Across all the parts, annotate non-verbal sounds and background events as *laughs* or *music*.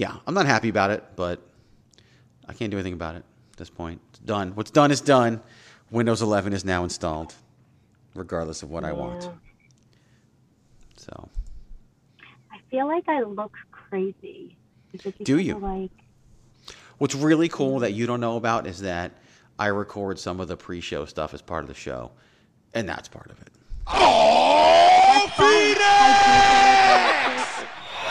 Yeah, I'm not happy about it, but I can't do anything about it at this point. It's done. What's done is done. Windows 11 is now installed, regardless of what I want. So, I feel like I look crazy. Is Do you? Like, what's really cool that mm-hmm. you don't know about is that I record some of the pre-show stuff as part of the show, and that's part of it. Oh, hey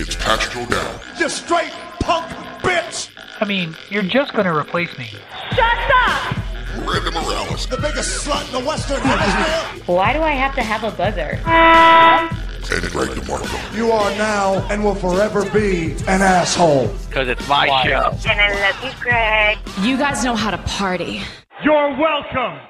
It's Patrick O'Dowd. You straight punk bitch! I mean, you're just going to replace me. Shut up! Miranda Morales. The biggest slut in the Western Hemisphere! Why do I have to have a buzzer? Uh, And Greg DeMarco. You are now and will forever be an asshole. Because it's my show. And I love you, Greg. You guys know how to party. You're welcome!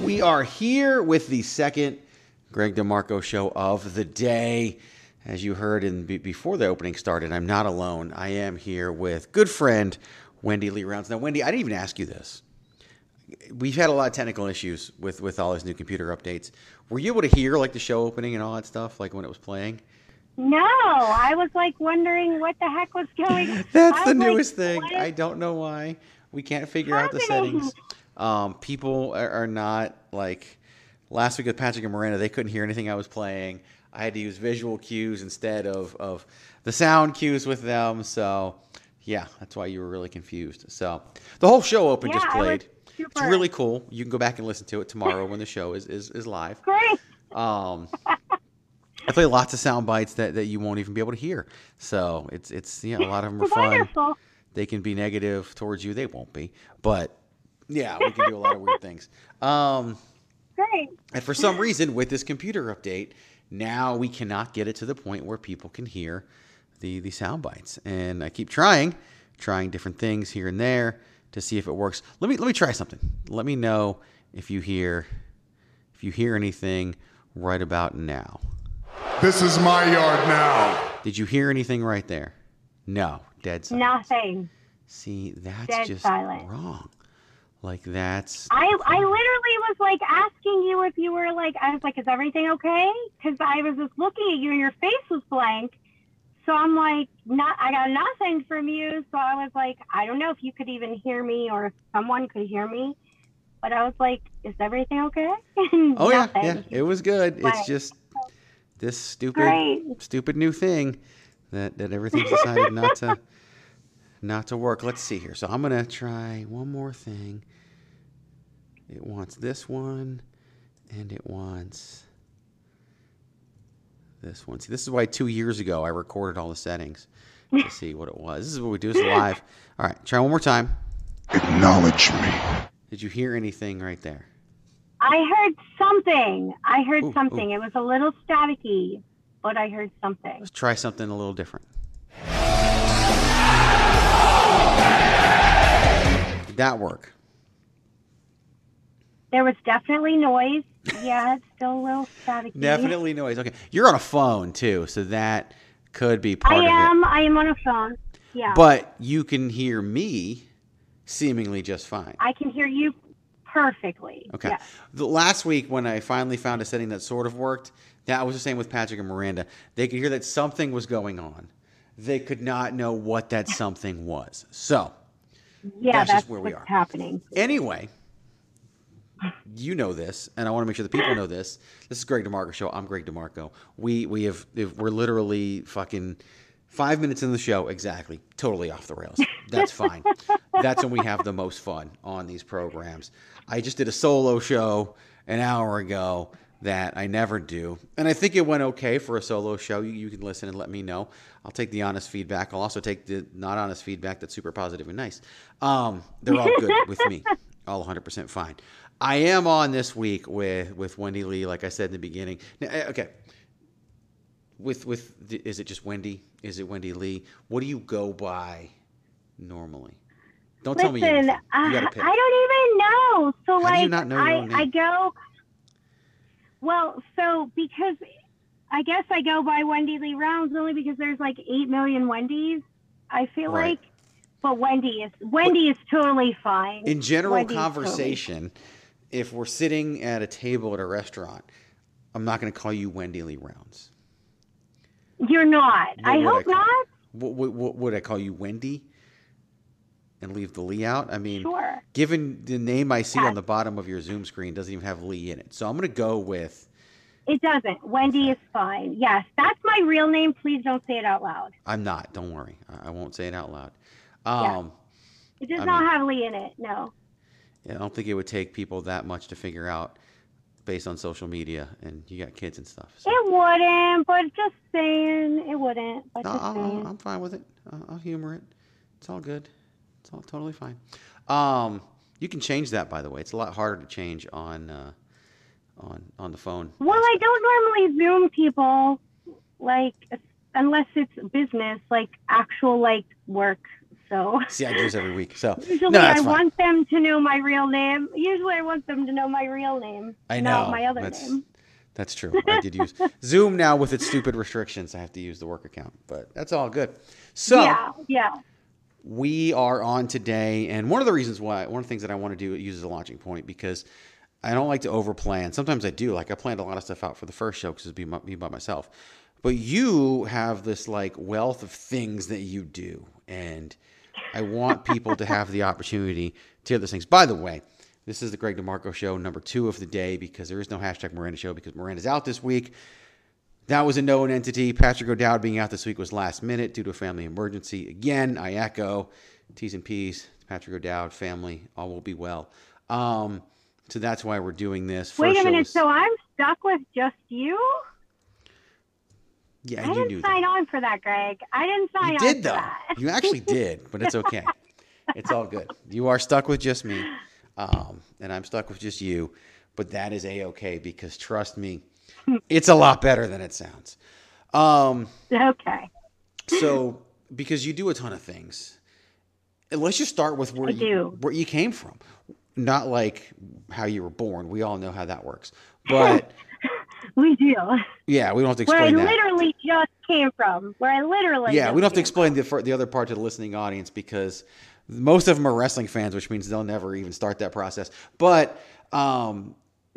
We are here with the second Greg DeMarco show of the day. As you heard in before the opening started, I'm not alone. I am here with good friend Wendy Lee Rounds. Now, Wendy, I didn't even ask you this. We've had a lot of technical issues with with all these new computer updates. Were you able to hear like the show opening and all that stuff, like when it was playing? No, I was like wondering what the heck was going. *laughs* That's I the was like, newest thing. what I don't know why we can't figure out the settings. Um, people are, are not like last week with Patrick and Miranda. They couldn't hear anything I was playing. I had to use visual cues instead of of the sound cues with them. So yeah, that's why you were really confused. So the whole show open Yeah, just played. It's really cool. You can go back and listen to it tomorrow when the show is is, is live. *laughs* Great. Um, I play lots of sound bites that, that you won't even be able to hear. So it's it's yeah, a lot of them are fun. Wonderful. They can be negative towards you. They won't be, but yeah, we can do a lot of weird things. Um, Great. and for some reason, with this computer update, now we cannot get it to the point where people can hear the the sound bites. And I keep trying, trying different things here and there to see if it works. Let me let me try something. Let me know if you hear if you hear anything right about now. This is my yard now. Did you hear anything right there? No, dead silence. Nothing. See, that's Dead just silent. wrong. Like that's I I literally was like asking you if you were like I was like is everything okay? Because I was just looking at you and your face was blank. So I'm like not I got nothing from you. So I was like I don't know if you could even hear me or if someone could hear me. But I was like, is everything okay? *laughs* Oh yeah, yeah, it was good. It's just this stupid, Great. stupid new thing that that everything's decided not to not to work. Let's see here. So I'm gonna try one more thing. It wants this one, and it wants this one. See, this is why two years ago I recorded all the settings to *laughs* see what it was. This is what we do. Is live. All right, try one more time. Acknowledge me. Did you hear anything right there? I heard something. I heard Ooh, something. It was a little staticky, but I heard something. Let's try something a little different. Did that work? There was definitely noise. Yeah, it's still a little staticky. Definitely noise. Okay, you're on a phone too, so that could be part I of it. I am. I am on a phone. Yeah. But you can hear me seemingly just fine. I can hear you perfectly. Okay. Yeah. The last week when I finally found a setting that sort of worked, that was the same with Patrick and Miranda. They could hear that something was going on. They could not know what that *laughs* something was. So, Yeah, That's that's, just where we what's are. happening. anyway, you know this, and I want to make sure the people know this. This is Greg DeMarco show. I'm Greg DeMarco. We we have we're literally fucking five minutes in the show exactly, totally off the rails. That's fine. That's when we have the most fun on these programs. I just did a solo show an hour ago that I never do, and I think it went okay for a solo show. You, you can listen and let me know. I'll take the honest feedback. I'll also take the not honest feedback that's super positive and nice. Um, they're all good *laughs* with me, all 100% fine. I am on this week with with Wendy Lee, like I said in the beginning. Now, eh, okay, with with is it just Wendy? Is it Wendy Lee? What do you go by normally? Don't tell me. Listen, anything. uh, You. I don't even know. So How do like, you not know I? I go. Well, so because I guess I go by Wendy Lee Rounds only because there's like eight million Wendy's. I feel Right. like, but Wendy is Wendy is totally fine. In general Wendy's totally conversation, if we're sitting at a table at a restaurant, I'm not going to call you Wendy Lee Rounds. You're not. What I hope call- not. What, what, what would I call you, Wendy? And leave the Lee out? I mean, Sure. given the name I see Yeah. on the bottom of your Zoom screen doesn't even have Lee in it. So I'm going to go with, It doesn't. Wendy is fine. Yes, that's my real name. Please don't say it out loud. I'm not, don't worry. I I won't say it out loud. Yeah. Um, It does I not mean- have Lee in it. No. Yeah, I don't think it would take people that much to figure out based on social media and you got kids and stuff. So. It wouldn't, but just saying, it wouldn't. But No, just I'll, saying. I'll- I'm fine with it. I'll humor it. It's all good. Totally fine. Um, you can change that, by the way. It's a lot harder to change on uh, on on the phone. Well, I don't normally Zoom people, like unless it's business, like actual like work. So See, I do this every week. So *laughs* usually no, I fine. want them to know my real name. Usually I want them to know my real name, I know my other that's, name. That's true. I did use *laughs* Zoom now with its stupid restrictions. I have to use the work account, but that's all good. So yeah, yeah. We are on today, and one of the reasons why, one of the things that I want to do use as a launching point because I don't like to overplan. Sometimes I do. Like I planned a lot of stuff out for the first show because it'd be my, me by myself. But you have this like wealth of things that you do, and I want people to have the *laughs* opportunity to hear those things. By the way, this is the Greg DeMarco show, number two of the day, because there is no hashtag Miranda show because Miranda's out this week. That was a known entity. Patrick O'Dowd being out this week was last minute due to a family emergency. Again, I echo T's and P's. Patrick O'Dowd family, all will be well. Um, so that's why we're doing this. Wait a minute. was- So I'm stuck with just you? yeah, I didn't sign that. on for that, Greg. I didn't sign You on did for though. that. You actually *laughs* did, but it's okay. It's all good. You are stuck with just me, um, and I'm stuck with just you. But that is a okay because trust me, it's a lot better than it sounds. Um, Okay. so because you do a ton of things, let's just start with where I you do. where you came from, not like how you were born. We all know how that works, but *laughs* We do. yeah, we don't have to explain Where I that. literally just came from. Where I literally. Yeah, we don't have to explain the fir- the other part to the listening audience because most of them are wrestling fans, which means they'll never even start that process. But um, *laughs*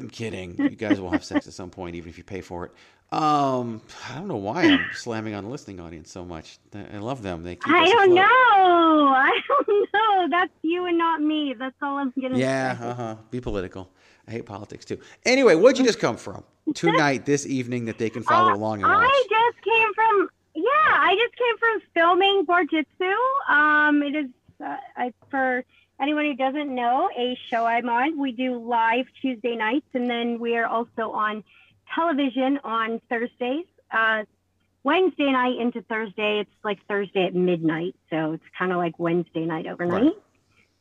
I'm kidding. *laughs* You guys will have sex at some point, even if you pay for it. Um, I don't know why I'm slamming on the listening audience so much. I love them. They keep I don't afloat. know. *laughs* I don't know. That's you and not me. That's all I'm gonna Yeah, uh huh. Be political. I hate politics too. Anyway, where'd you just come from tonight, this evening, that they can follow Uh, along and watch? I just came from. Yeah, I just came from filming Borjitsu. Um, it is uh, I, for anyone who doesn't know a show I'm on. We do live Tuesday nights, and then we are also on television on Thursdays. Uh, Wednesday night into Thursday, it's like Thursday at midnight, so it's kind of like Wednesday night overnight.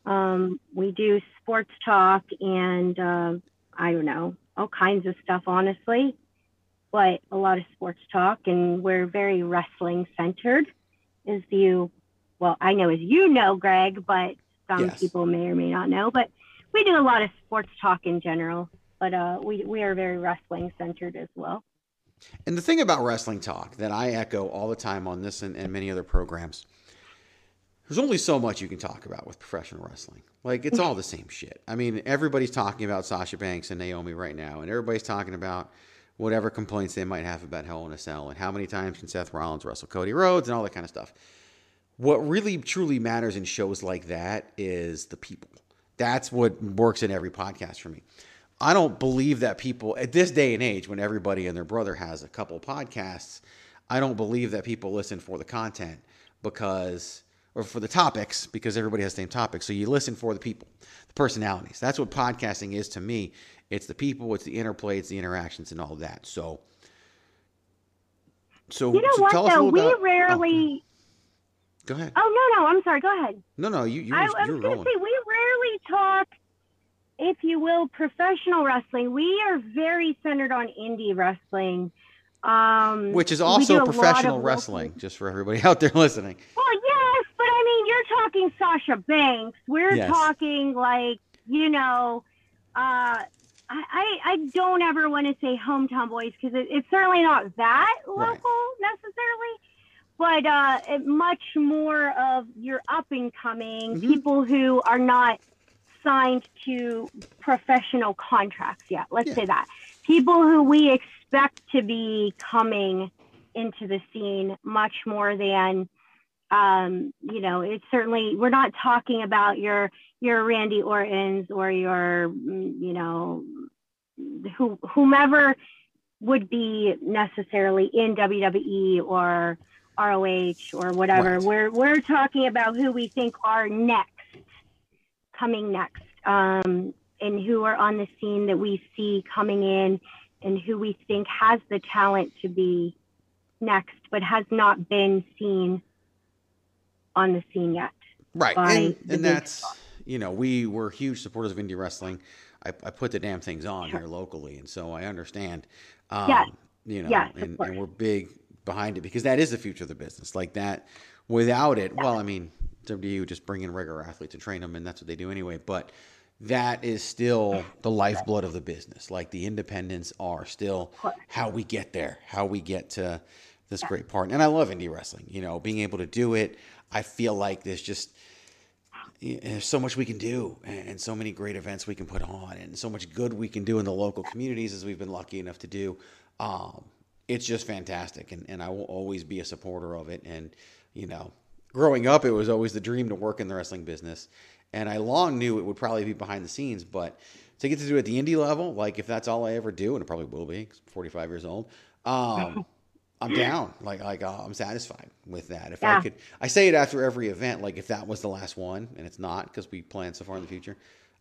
Um, we do sports talk and um I don't know all kinds of stuff, honestly, but a lot of sports talk, and we're very wrestling centered. As you, well, I know as you know, Greg, but some Yes. people may or may not know. But we do a lot of sports talk in general, but uh, we we are very wrestling centered as well. And the thing about wrestling talk that I echo all the time on this and, and many other programs, there's only so much you can talk about with professional wrestling. Like it's all the same shit. I mean, everybody's talking about Sasha Banks and Naomi right now, and everybody's talking about whatever complaints they might have about Hell in a Cell and how many times can Seth Rollins wrestle Cody Rhodes and all that kind of stuff. What really truly matters in shows like that is the people. That's what works in every podcast for me. I don't believe that people at this day and age, when everybody and their brother has a couple podcasts, I don't believe that people listen for the content because, or for the topics, because everybody has the same topics. So you listen for the people, the personalities. That's what podcasting is to me. It's the people, it's the interplay, it's the interactions, and all that. So, so you know so what tell us a though? We about- oh, rarely. Go ahead. Oh no, no, I'm sorry. Go ahead. No, no, you you I, I was going to say we rarely talk, if you will, professional wrestling. We are very centered on indie wrestling, um, Which is we do a also professional local- wrestling, just for everybody *laughs* out there listening. Well, yes, but I mean, you're talking Sasha Banks. We're Yes. talking like you know. Uh, I, I, I don't ever want to say hometown boys because it, it's certainly not that local Right. necessarily, but uh, much more of your up and coming Mhm. people who are not signed to professional contracts yet. Let's Yeah. say that people who we expect to be coming into the scene much more than um, you know, it's certainly we're not talking about your your Randy Ortons or your mm, you know who whomever would be necessarily in WWE or ROH or whatever. Right. We're we're talking about who we think are next, coming next, um, and who are on the scene that we see coming in, and who we think has the talent to be next, but has not been seen on the scene yet. Right, and, and that's you know we were huge supporters of indie wrestling. I, I put the damn things on Sure. here locally, and so I understand. Um, Yes. You know, Yes, and, and we're big behind it because that is the future of the business. Like that, without it, well, I mean, WWE would just bring in regular athletes and train them, and that's what they do anyway. But that is still the lifeblood of the business. Like the independents are still how we get there, how we get to this great part. And I love indie wrestling. You know, being able to do it. I feel like there's just there's so much we can do and so many great events we can put on and so much good we can do in the local communities as we've been lucky enough to do um, it's just fantastic and, and i will always be a supporter of it and you know growing up it was always the dream to work in the wrestling business and i long knew it would probably be behind the scenes but to get to do it at the indie level like if that's all i ever do and it probably will be 'cause I'm 45 years old um, *laughs* I'm down. Like like uh, I'm satisfied with that. If I could, I say it after every event. Like if that was the last one, and it's not because we plan so far in the future.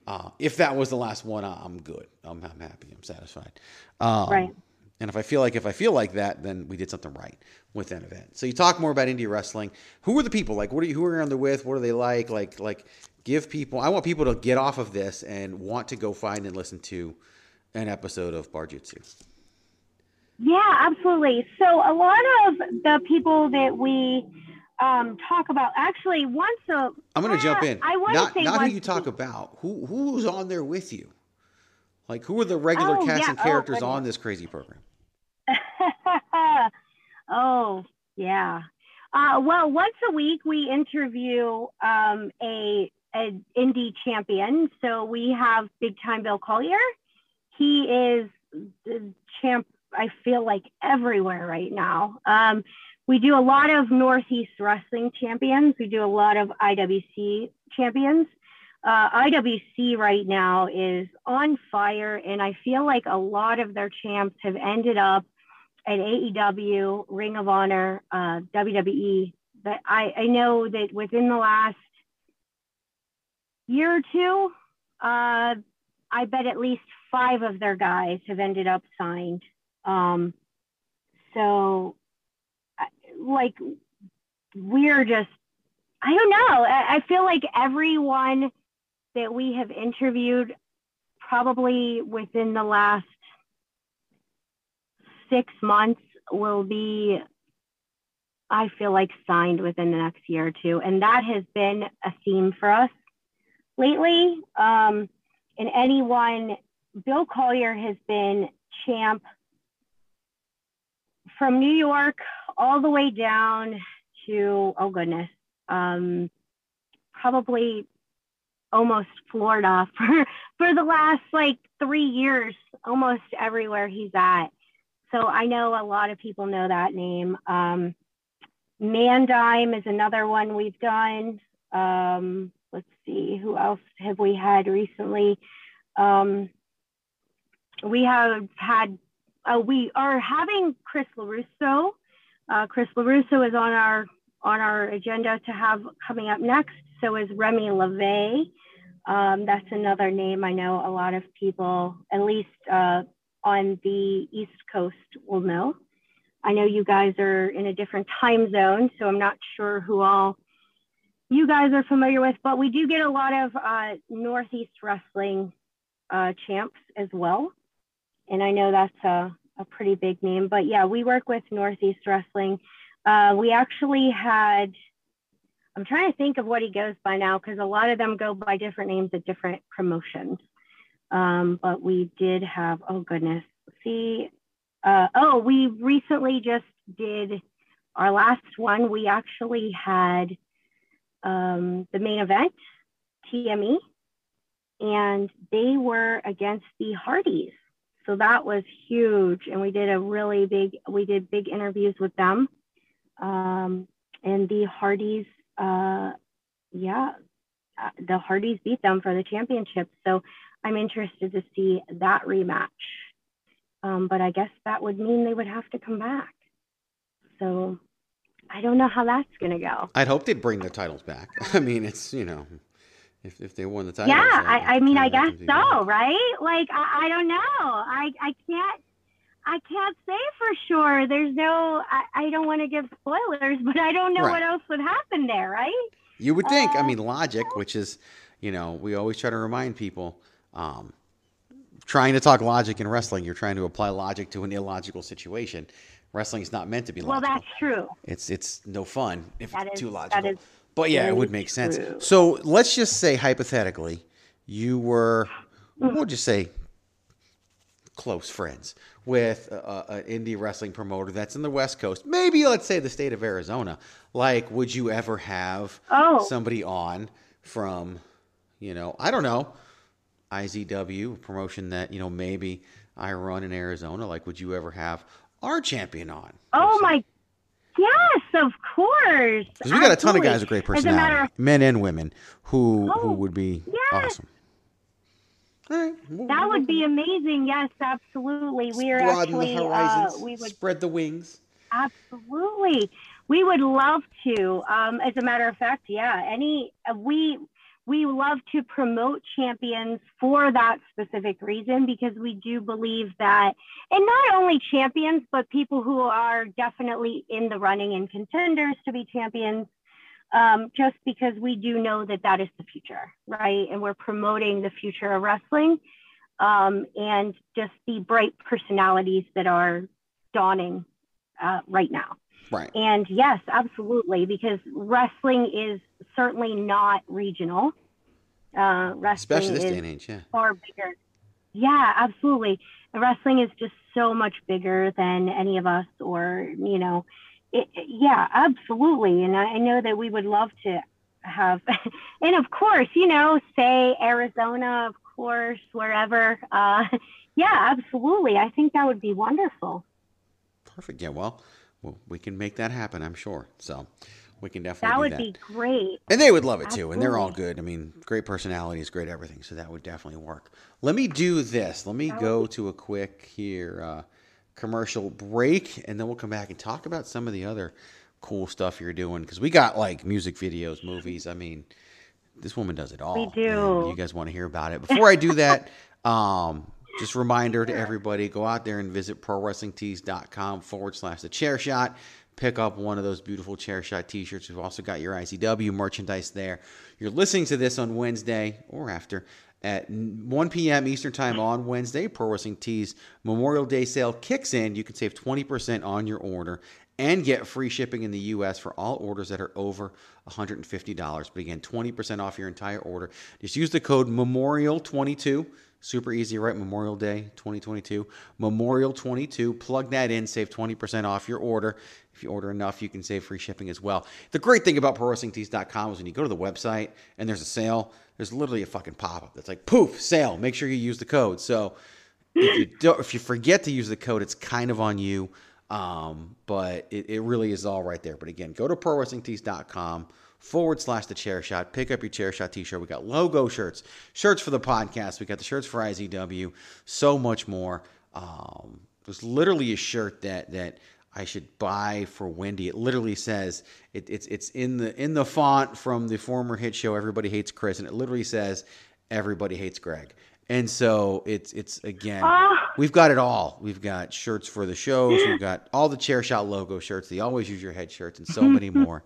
Uh, if that was the last one, I- I'm good. I'm, I'm happy. I'm satisfied. Um, Right. And if I feel like if I feel like that, then we did something right with that event. So you talk more about indie wrestling. Who are the people? Like, what are you? Who are you on there with? What are they like? Like like give people. I want people to get off of this and want to go find and listen to an episode of Bar Jutsu. Yeah, absolutely. So a lot of the people that we um, talk about, actually, once a I'm going to jump uh, in. I want not to say not who you talk week. about. Who who's on there with you? Like who are the regular Oh, cast yeah. and Oh, characters goodness. on this crazy program? *laughs* oh, yeah. Uh, well, once a week we interview um, a an indie champion. So we have Big Time Bill Collier. He is the champ. I feel like everywhere right now. Um, we do a lot of Northeast wrestling champions. We do a lot of IWC champions. Uh, IWC right now is on fire, and I feel like a lot of their champs have ended up at AEW, Ring of Honor, uh, WWE. But I, I know that within the last year or two, uh, I bet at least five of their guys have ended up signed. Um, so, like, we're just, I don't know. I, I feel like everyone that we have interviewed probably within the last six months will be i feel like signed within the next year or two. And that has been a theme for us lately. Um, and anyone bill collier has been champ from New York all the way down to oh goodness, um, probably almost Florida *laughs* for for the last like three years, almost everywhere he's at. So I know a lot of people know that name. Um, Mandime is another one we've done. Um, let's see, who else have we had recently? Um, we have had, uh, we are having Chris LaRusso. Uh, Chris LaRusso is on our on our agenda to have coming up next. So is Remy LeVay. Um, that's another name I know a lot of people, at least uh, on the East Coast, will know. I know you guys are in a different time zone, so I'm not sure who all you guys are familiar with, but we do get a lot of uh, Northeast wrestling uh, champs as well. And I know that's a, a, pretty big name, but yeah, we work with Northeast Wrestling. Uh, we actually had, I'm trying to think of what he goes by now because a lot of them go by different names at different promotions. Um, but we did have, oh goodness, see, uh, oh, we recently just did our last one. We actually had um, the main event, TME, and they were against the Hardys. So that was huge. And we did a really big, we did big interviews with them. Um, and the Hardys, uh, yeah, uh, the Hardys beat them for the championship. So I'm interested to see that rematch. Um, but I guess that would mean they would have to come back. So I don't know how that's going to go. I'd hope they'd bring the titles back. *laughs* I mean, it's, you know, if, if they won the title. Yeah, I, I mean, I guess so, right? Like, I, I don't know. I, I can't. I can't say for sure. There's no. I, I don't want to give spoilers, *laughs* but I don't know right. what else would happen there, right? You would think. Uh, I mean, logic, which is, you know, we always try to remind people. Um, trying to talk logic in wrestling, you're trying to apply logic to an illogical situation. Wrestling is not meant to be logical. Well, that's true. It's it's no fun if that it's is, too logical. That is but yeah, it would make sense. So let's just say hypothetically, you were, we'll just say, close friends with an indie wrestling promoter that's in the West Coast. Maybe let's say the state of Arizona. Like, would you ever have oh. somebody on from, you know, I don't know, IZW promotion that you know maybe I run in Arizona? Like, would you ever have our champion on? Oh my Yes, of course. Because we got a ton of guys with great personality, of, men and women, who oh, who would be yes. awesome. That would be amazing. Yes, absolutely. We are actually the uh, we would spread the wings. Absolutely, we would love to. Um, as a matter of fact, yeah. Any uh, we we love to promote champions for that specific reason because we do believe that, and not only champions, but people who are definitely in the running and contenders to be champions, um, just because we do know that that is the future, right? And we're promoting the future of wrestling um, and just the bright personalities that are dawning uh, right now. Right. And yes, absolutely, because wrestling is certainly not regional. Uh, wrestling Especially this is day and age, yeah. far bigger. Yeah, absolutely. Wrestling is just so much bigger than any of us, or you know, it, yeah, absolutely. And I, I know that we would love to have, *laughs* and of course, you know, say Arizona, of course, wherever. Uh, *laughs* yeah, absolutely. I think that would be wonderful. Perfect. Yeah. Well, well, we can make that happen. I'm sure. So we can definitely that would that. be great and they would love it Absolutely. too and they're all good i mean great personalities great everything so that would definitely work let me do this let me that go to a quick here uh, commercial break and then we'll come back and talk about some of the other cool stuff you're doing because we got like music videos movies. I mean this woman does it all we do you guys want to hear about it. Before i do that *laughs* um just reminder to everybody go out there and visit prowrestlingtees.com forward slash the chair shot. Pick up one of those beautiful chair shot t-shirts. We've also got your izw merchandise there. You're listening to this on wednesday or after at 1 p.m. Eastern Time mm. on Wednesday, Pro Wrestling Tees Memorial Day sale kicks in. You can save 20% on your order and get free shipping in the U.S. for all orders that are over $150. But again, 20% off your entire order. Just use the code MEMORIAL22 Super easy, right? Memorial Day 2022. Memorial 22. Plug that in, save 20% off your order. If you order enough, you can save free shipping as well. The great thing about ProWrestlingTees.com is when you go to the website and there's a sale, there's literally a fucking pop up that's like, poof, sale. Make sure you use the code. So if you *clears throat* don't, if you forget to use the code, it's kind of on you. Um, but it, it really is all right there. But again, go to ProWrestlingTees.com forward slash the chair shot. Pick up your chair shot t shirt. We got logo shirts, shirts for the podcast. We got the shirts for IZW, so much more. Um, there's literally a shirt that that I should buy for Wendy. It literally says it, it's it's in the in the font from the former hit show Everybody Hates Chris, and it literally says Everybody Hates Greg. And so it's it's again, Ah. we've got it all. We've got shirts for the shows. We've got all the chair shot logo shirts, the always use your head shirts, and so *laughs* many more.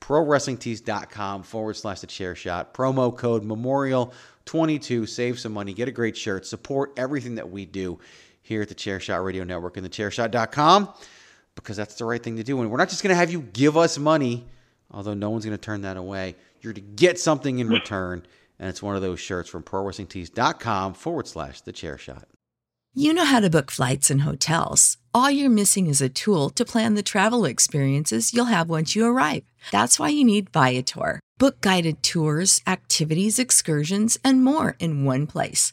ProWrestlingTees.com forward slash the chair shot. Promo code Memorial 22. Save some money. Get a great shirt. Support everything that we do here at the Chair Shot Radio Network and the chairshot.com because that's the right thing to do. And we're not just going to have you give us money, although no one's going to turn that away. You're to get something in return. And it's one of those shirts from ProWrestlingTees.com forward slash the chair shot. You know how to book flights and hotels. All you're missing is a tool to plan the travel experiences you'll have once you arrive. That's why you need Viator. Book guided tours, activities, excursions, and more in one place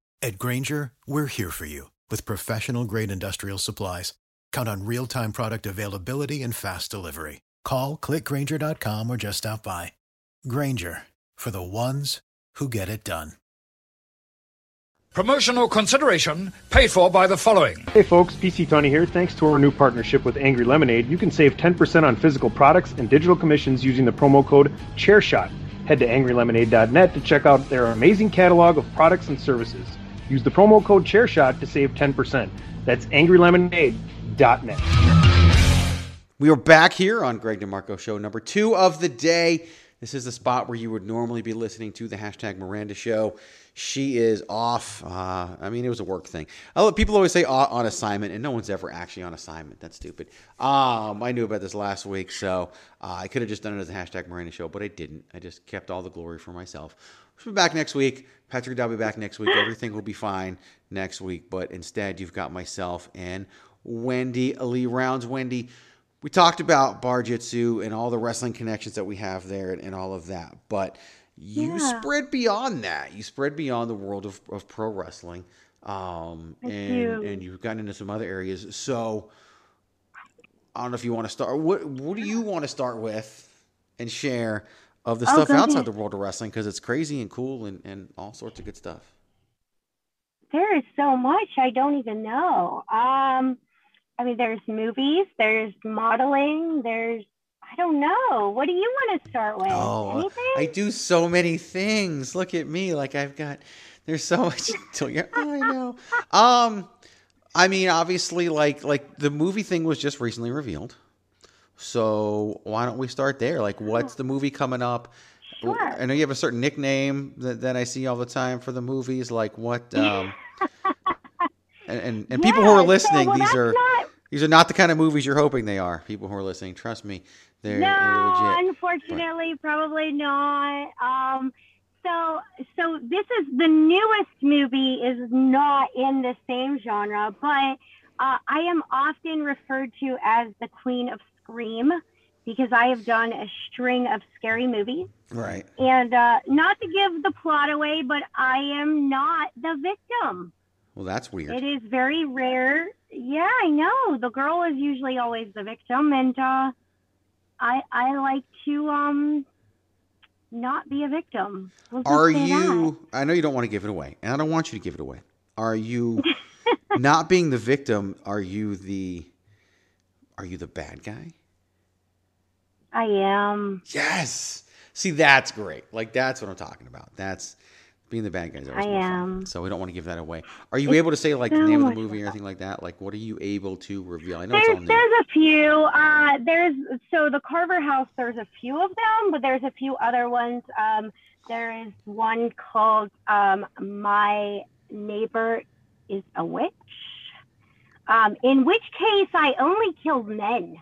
At Grainger, we're here for you with professional grade industrial supplies. Count on real time product availability and fast delivery. Call clickgrainger.com or just stop by. Grainger for the ones who get it done. Promotional consideration paid for by the following. Hey folks, PC Tony here. Thanks to our new partnership with Angry Lemonade, you can save 10% on physical products and digital commissions using the promo code ChairShot. Head to angrylemonade.net to check out their amazing catalog of products and services. Use the promo code ChairShot to save 10%. That's angrylemonade.net. We are back here on Greg DeMarco Show number two of the day. This is the spot where you would normally be listening to the hashtag Miranda Show. She is off. Uh, I mean, it was a work thing. Oh, people always say on on assignment, and no one's ever actually on assignment. That's stupid. Um, I knew about this last week, so uh, I could have just done it as a hashtag Miranda Show, but I didn't. I just kept all the glory for myself. We'll be back next week. Patrick I'll be back next week. Everything will be fine next week, but instead, you've got myself and Wendy Lee Rounds. Wendy, we talked about bar jitsu and all the wrestling connections that we have there and, and all of that, but you Yeah. spread beyond that. You spread beyond the world of, of pro wrestling, um, I and do. and you've gotten into some other areas. So I don't know if you want to start. What what do you want to start with and share of the Oh, stuff outside ahead. the world of wrestling because it's crazy and cool and, and all sorts of good stuff. There is so much I don't even know. Um, I mean, there's movies, there's modeling, there's I don't know. What do you want to start with? Oh, Anything? I do so many things. Look at me, like I've got. There's so much. *laughs* to you. I know. Um, I mean, obviously, like like the movie thing was just recently revealed. So why don't we start there? Like, what's the movie coming up? Sure. I know you have a certain nickname that, that I see all the time for the movies. Like what? Um, and and, and *laughs* people who Yeah, are so, listening, well, these are not- these are not the kind of movies you're hoping they are. People who are listening, trust me, they're, they're no, legit. unfortunately, probably not. Um, so, so this is the newest movie is not in the same genre, but uh, I am often referred to as the Queen of Scream because I have done a string of scary movies. Right. And uh, not to give the plot away, but I am not the victim. Well, that's weird. It is very rare. Yeah, I know. The girl is usually always the victim, and uh, I I like to um not be a victim. We'll Are you? I know you don't want to give it away, and I don't want you to give it away. Are you *laughs* not being the victim? Are you the? Are you the bad guy? I am. Yes. See, that's great. Like that's what I'm talking about. That's being the bad guy. Is I more fun. am. So we don't want to give that away. Are you It's able to say like the name of the movie or anything like that? Like, what are you able to reveal? I know it's all There's new. there's a few. Uh, there's so the Carver House. There's a few of them, but there's a few other ones. Um, there is one called um, My Neighbor is a Witch. Um, in which case, I only killed men,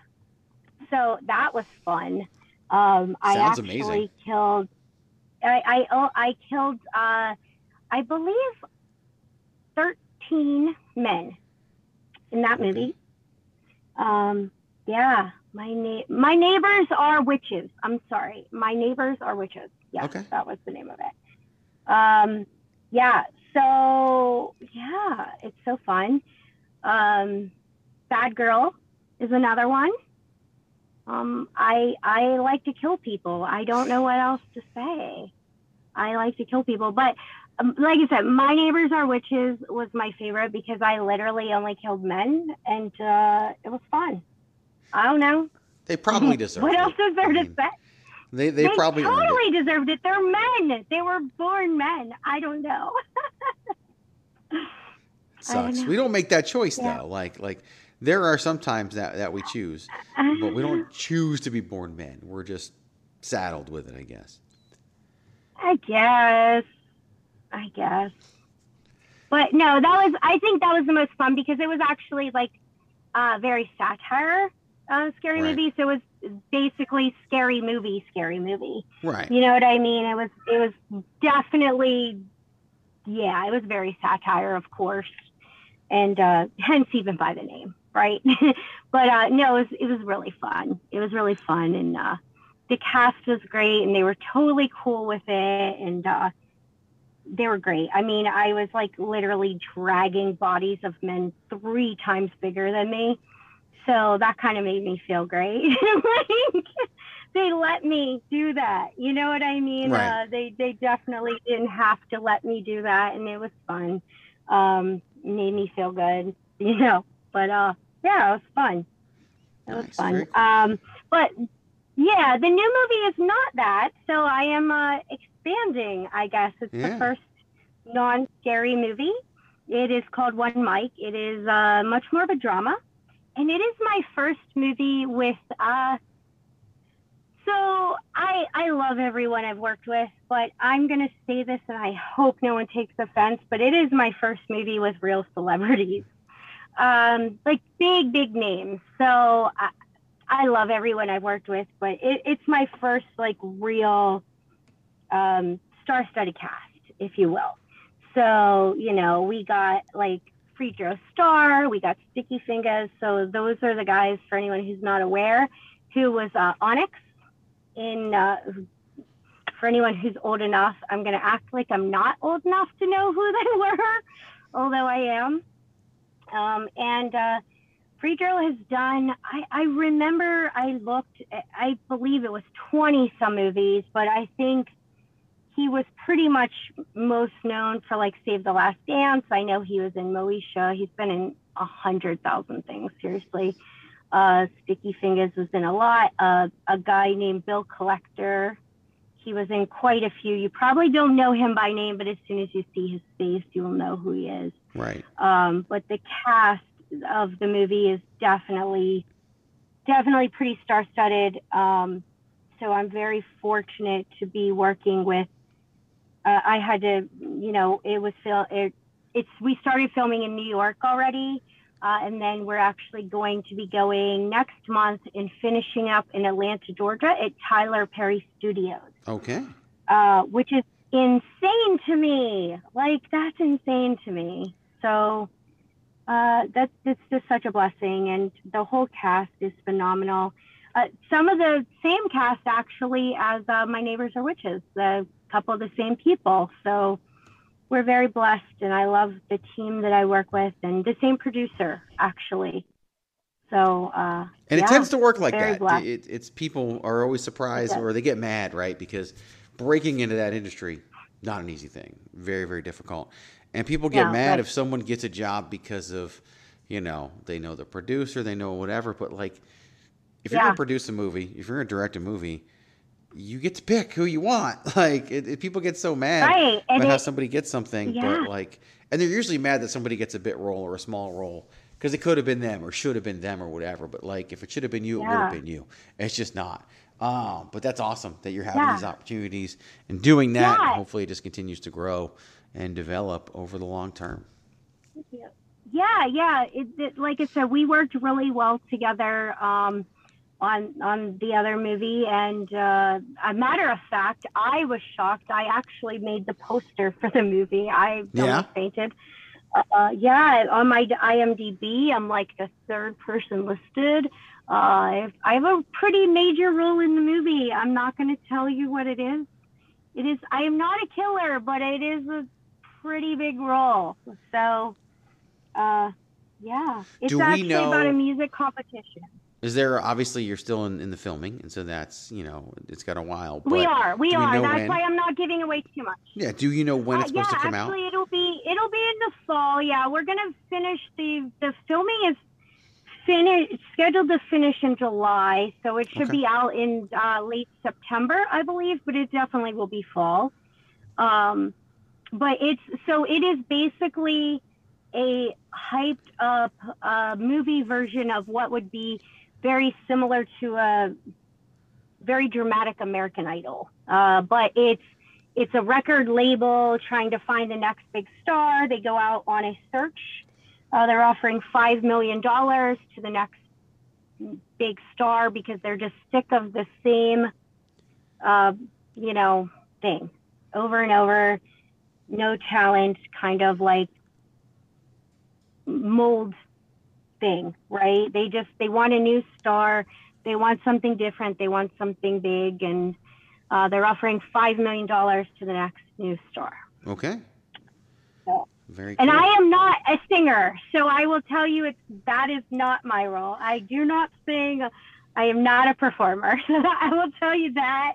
so that was fun. Um, I Sounds actually amazing. killed. I I oh, I killed. Uh, I believe thirteen men in that movie. Um, yeah, my na- my neighbors are witches. I'm sorry, my neighbors are witches. Yes, Okay. that was the name of it. Um, yeah. So yeah, it's so fun. Um, Bad Girl is another one. Um, I I like to kill people. I don't know what else to say. I like to kill people, but um, like I said, my neighbors are witches was my favorite because I literally only killed men, and uh, it was fun. I don't know. They probably *laughs* deserve What it. else is there to say? They they, probably earned it. totally deserved it. They're men. They were born men. I don't know. *laughs* I don't Sucks. know. We don't make that choice Yeah. though. Like like there are some times that that we choose, but we don't *laughs* choose to be born men. We're just saddled with it, I guess. I guess. I guess. But no, that was. I think that was the most fun because it was actually like uh, very satire, uh, scary Right. movie. So it was basically scary movie, scary movie. Right. You know what I mean? It was. It was definitely. Yeah, it was very satire, of course, and uh, hence even by the name, right? *laughs* but uh, no, it was. It was really fun. It was really fun, and uh, the cast was great, and they were totally cool with it, and. Uh, they were great. I mean, I was like literally dragging bodies of men three times bigger than me. So that kind of made me feel great. *laughs* like, they let me do that. You know what I mean? Right. Uh, they they definitely didn't have to let me do that, and it was fun. Um, made me feel good, *laughs* you know. But uh, yeah, it was fun. It was fun. Cool. Um, but yeah, the new movie is not that. So I am uh, expanding. I guess it's Yeah. the first non-scary movie. It is called One Mike. It is uh, much more of a drama, and it is my first movie with. Uh, so I I love everyone I've worked with, but I'm gonna say this, and I hope no one takes offense. But it is my first movie with real celebrities, um, like big big names. So I, I love everyone I've worked with, but it, it's my first like real um, star-studded cast, if you will. So you know, we got like Fredro Starr, we got Sticky Fingers. So those are the guys for anyone who's not aware, who was uh, Onyx in. Uh, for anyone who's old enough, I'm going to act like I'm not old enough to know who they *laughs* were, although I am. Um, and uh, Fredro has done, I, I remember I looked, I believe it was 20 some movies, but I think he was pretty much most known for like Save the Last Dance. I know he was in Moesha. He's been in a hundred thousand things, seriously. Uh, Sticky Fingers was in a lot. Uh, a guy named Bill Collector. He was in quite a few. You probably don't know him by name, but as soon as you see his face, you will know who he is. Right. Um, but the cast of the movie is definitely, definitely pretty star-studded. Um, so I'm very fortunate to be working with. Uh, I had to, you know, it was fil- it, it's we started filming in New York already, uh, and then we're actually going to be going next month and finishing up in Atlanta, Georgia, at Tyler Perry Studios Okay. uh, which is insane to me. Like that's insane to me. So uh, that's it's just such a blessing, and the whole cast is phenomenal. Uh, some of the same cast actually as uh, My Neighbors Are Witches, the couple of the same people. So we're very blessed, and I love the team that I work with, and the same producer actually. So, uh, and yeah, it tends to work like that. It, it's people are always surprised or they get mad, right? Because breaking into that industry, not an easy thing, very very difficult. And people get Yeah, mad right. if someone gets a job because of, you know, they know the producer, they know whatever. But like, if you're gonna produce a movie, if you're gonna direct a movie, you get to pick who you want. *laughs* Like, it, it- people get so mad Right, about how somebody gets something, Yeah. but like, and they're usually mad that somebody gets a bit role or a small role because it could have been them or should have been them or whatever. But like, if it should have been you, it would have been you. It's just not. Um, but that's awesome that you're having Yeah. these opportunities and doing that. And hopefully, it just continues to grow and develop over the long term. Yeah, yeah. It, it, like I said, we worked really well together um, on on the other movie, and uh, a matter of fact, I was shocked. I actually made the poster for the movie. I Yeah? fainted. Uh, yeah, on my IMDb, I'm like the third person listed. Uh, I have, I have a pretty major role in the movie. I'm not going to tell you what it is. It is. I am not a killer, but it is a pretty big role. So, uh, yeah, it's Do actually about a music competition. Is there obviously you're still in, in the filming, and so that's you know it's got a while. But we are. We are. That's when? why I'm not giving away too much. Yeah. Do you know when it's Uh, supposed yeah, to come actually, out? it'll be it'll be in the fall. Yeah, we're gonna finish the the filming is finish scheduled to finish in July, so it should Okay. be out in uh, late September, I believe. But it definitely will be fall. Um, but it's so it is basically a hyped up uh, movie version of what would be very similar to a very dramatic American Idol. Uh, but it's it's a record label trying to find the next big star. They go out on a search. Uh, they're offering five million dollars to the next big star because they're just sick of the same, uh, you know, thing over and over. No talent, kind of like mold thing, right? They just they want a new star. They want something different. They want something big, and uh, they're offering five million dollars to the next new star. Okay. So- Very. And cool. I am not a singer, so I will tell you it's that is not my role. I do not sing. I am not a performer. *laughs* I will tell you that.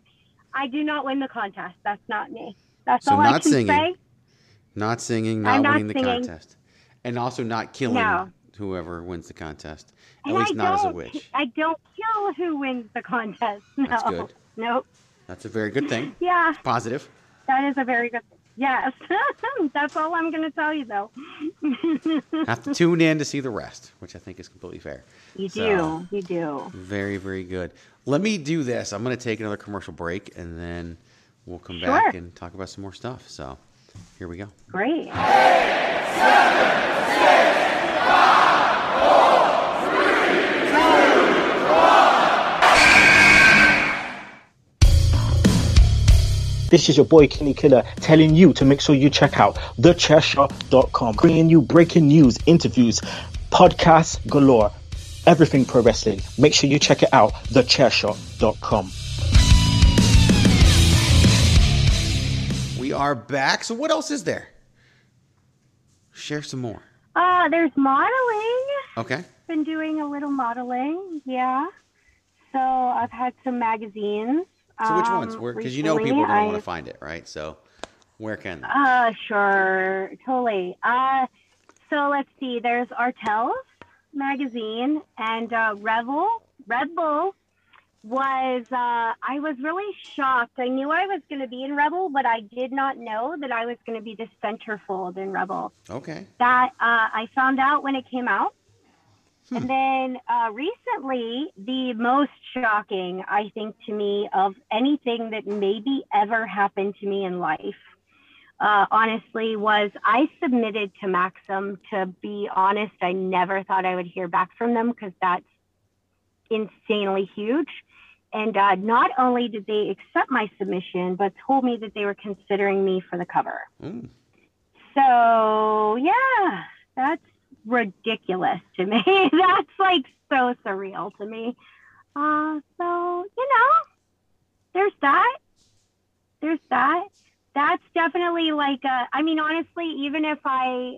I do not win the contest. That's not me. That's So all I not can singing. say. Not singing, not not winning the contest, and also not killing No. Whoever wins the contest. At And least I not as a witch. I don't kill who wins the contest. *laughs* No. That's good. Nope. That's a very good thing. Yeah, Positive. that is a very good. Thing. Yes, *laughs* that's all I'm going to tell you though. *laughs* Have to tune in to see the rest, which I think is completely fair. You So- do. You do. Very, very good. Let me do this. I'm going to take another commercial break, and then we'll come Sure. back and talk about some more stuff. So, here we go. Great. This is your boy Kenny Killer telling you to make sure you check out thechairshot.com, bringing you breaking news, interviews, podcasts galore, everything pro wrestling. Make sure you check it out, thechairshot.com. We are back. So, what else is there? Share some more. Uh, there's modeling. Okay. Been doing a little modeling. Yeah. So I've had some magazines. So, which um, ones? Because you know people are going to want to find it, right? So, where can they? Uh, sure, totally. Uh, so let's see. There's Artel's magazine and uh, Revel. Red Bull was. Uh, I was really shocked. I knew I was going to be in Rebel, but I did not know that I was going to be the centerfold in Rebel. Okay. That uh, I found out when it came out. And then uh, recently, the most shocking, I think, to me of anything that maybe ever happened to me in life, uh, honestly, was I submitted to Maxim. To be honest, I never thought I would hear back from them because that's insanely huge. And uh, not only did they accept my submission, but told me that they were considering me for the cover. Mm. So yeah, that's ridiculous to me. *laughs* that's like so surreal to me. Uh, so you know, there's that. There's that. that's definitely like a, I mean, honestly, even if I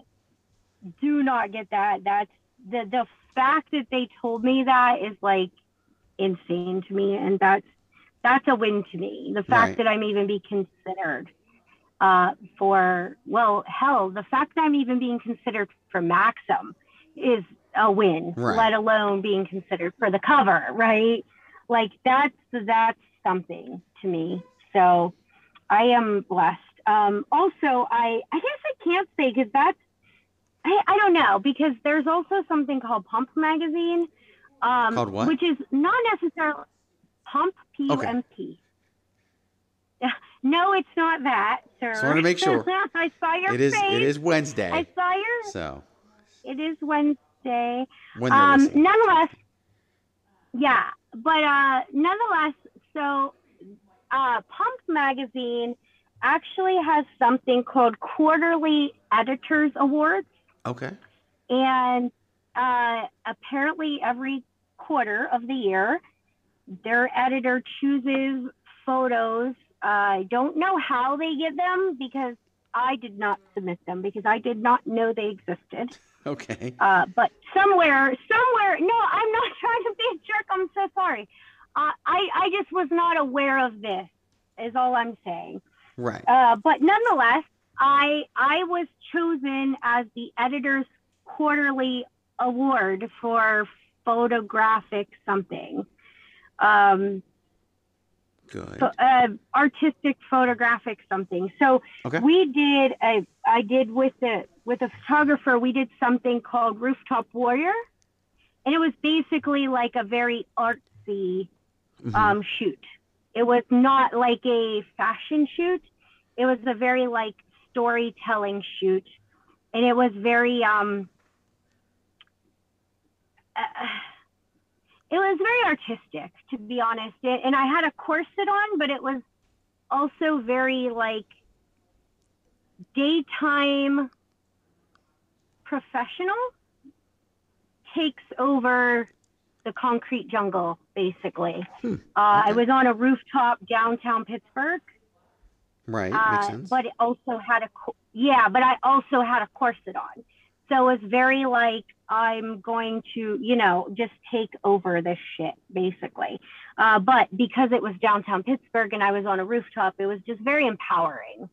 do not get that, that's the the fact that they told me that is like insane to me, and that's that's a win to me. The fact Right. that I'm even be considered uh, for well, hell, the fact that I'm even being considered for Maxim is a win, Right. let alone being considered for the cover, right? Like that's that's something to me. So I am blessed. Um, also, I I guess I can't say because that's I, I don't know because there's also something called Pump Magazine, um, Called what? which is not necessarily Pump P U M P. *laughs* No, it's not that, sir. Just wanted to make sure. *laughs* I saw your It is. face. It is Wednesday. I saw your. So It is Wednesday. When they're um, listening. nonetheless, yeah, but uh, nonetheless, so uh, Pump Magazine actually has something called Quarterly Editors Awards, okay. and uh, apparently every quarter of the year, their editor chooses photos. I don't know how they get them because I did not submit them because I did not know they existed. Okay. Uh, but somewhere, somewhere, no, I'm not *laughs* trying to be a jerk. I'm so sorry. Uh, I, I just was not aware of this, is all I'm saying. Right. Uh, but nonetheless, I, I was chosen as the editor's quarterly award for photographic something. Um, Good. uh, artistic photographic something. So Okay. we did a I did with the with a photographer we did something called Rooftop Warrior, and it was basically like a very artsy um, shoot. It was not like a fashion shoot. It was a very like storytelling shoot, and it was very um. Uh, it was very artistic, to be honest. It, and I had a corset on, but it was also very like daytime professional takes over the concrete jungle, basically. Hmm. Uh, I was on a rooftop downtown Pittsburgh. Right. Uh, Makes sense. But it also had a yeah, but I also had a corset on, so it was very like I'm going to you know just take over this shit basically. Uh, but because it was downtown Pittsburgh and I was on a rooftop, it was just very empowering,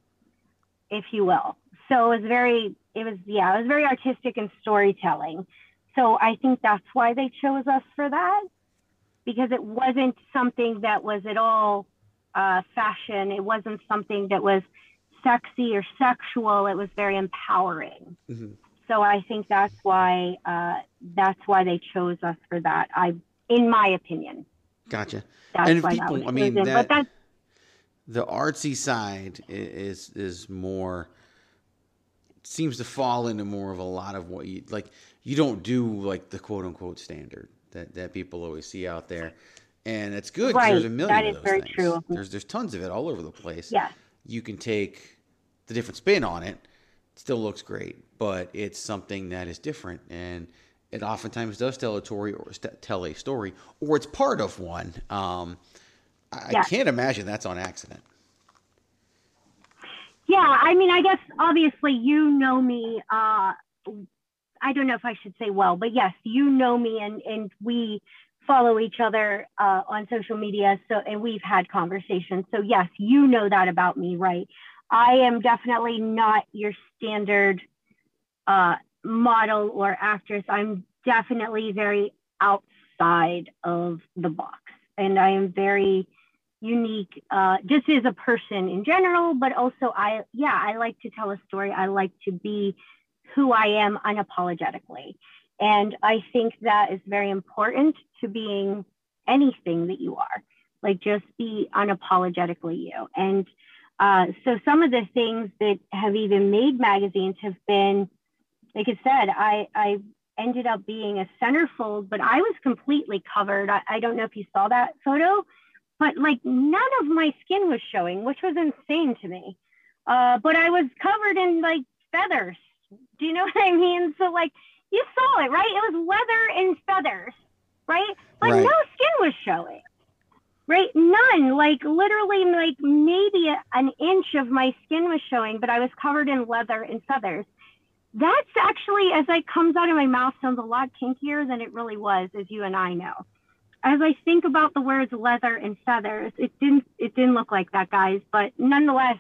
if you will. So it was very it was yeah it was very artistic and storytelling. So I think that's why they chose us for that because it wasn't something that was at all uh, fashion. It wasn't something that was sexy or sexual. It was very empowering. Mhm. So I think that's why uh, that's why they chose us for that. I, in my opinion, Gotcha. that's and if people, I mean, chosen. that but the artsy side is is more seems to fall into more of a lot of what you like. You don't do like the quote unquote standard that that people always see out there, and it's good. 'cause There's a million That of is very things. true. There's there's tons of it all over the place. Yeah. You can take the different spin on it. Still looks great, but it's something that is different and. It oftentimes does tell a story or st- tell a story, or it's part of one. Um, I, Yeah. I can't imagine that's on accident. Yeah, I mean, I guess obviously you know me. Uh, I don't know if I should say well, but yes, you know me, and and we follow each other uh, on social media. So and we've had conversations. So yes, you know that about me, right? I am definitely not your standard uh, model or actress. I'm definitely very outside of the box, and I am very unique uh, just as a person in general, but also I, yeah, I like to tell a story. I like to be who I am unapologetically. And I think that is very important to being anything that you are. Like just be unapologetically you. And uh, so some of the things that have even made magazines have been, like I said, I, I ended up being a centerfold, but I was completely covered. I, I don't know if you saw that photo but like none of my skin was showing, which was insane to me. Uh, but I was covered in like feathers. Do you know *laughs* what I mean? So like you saw it, right? It was leather and feathers, right? But Right. no skin was showing, right? None. Like literally, like maybe an inch of my skin was showing, but I was covered in leather and feathers. That's actually, as it comes out of my mouth, sounds a lot kinkier than it really was, as you and I know. As I think about the words leather and feathers, it didn't it didn't look like that, guys. But nonetheless,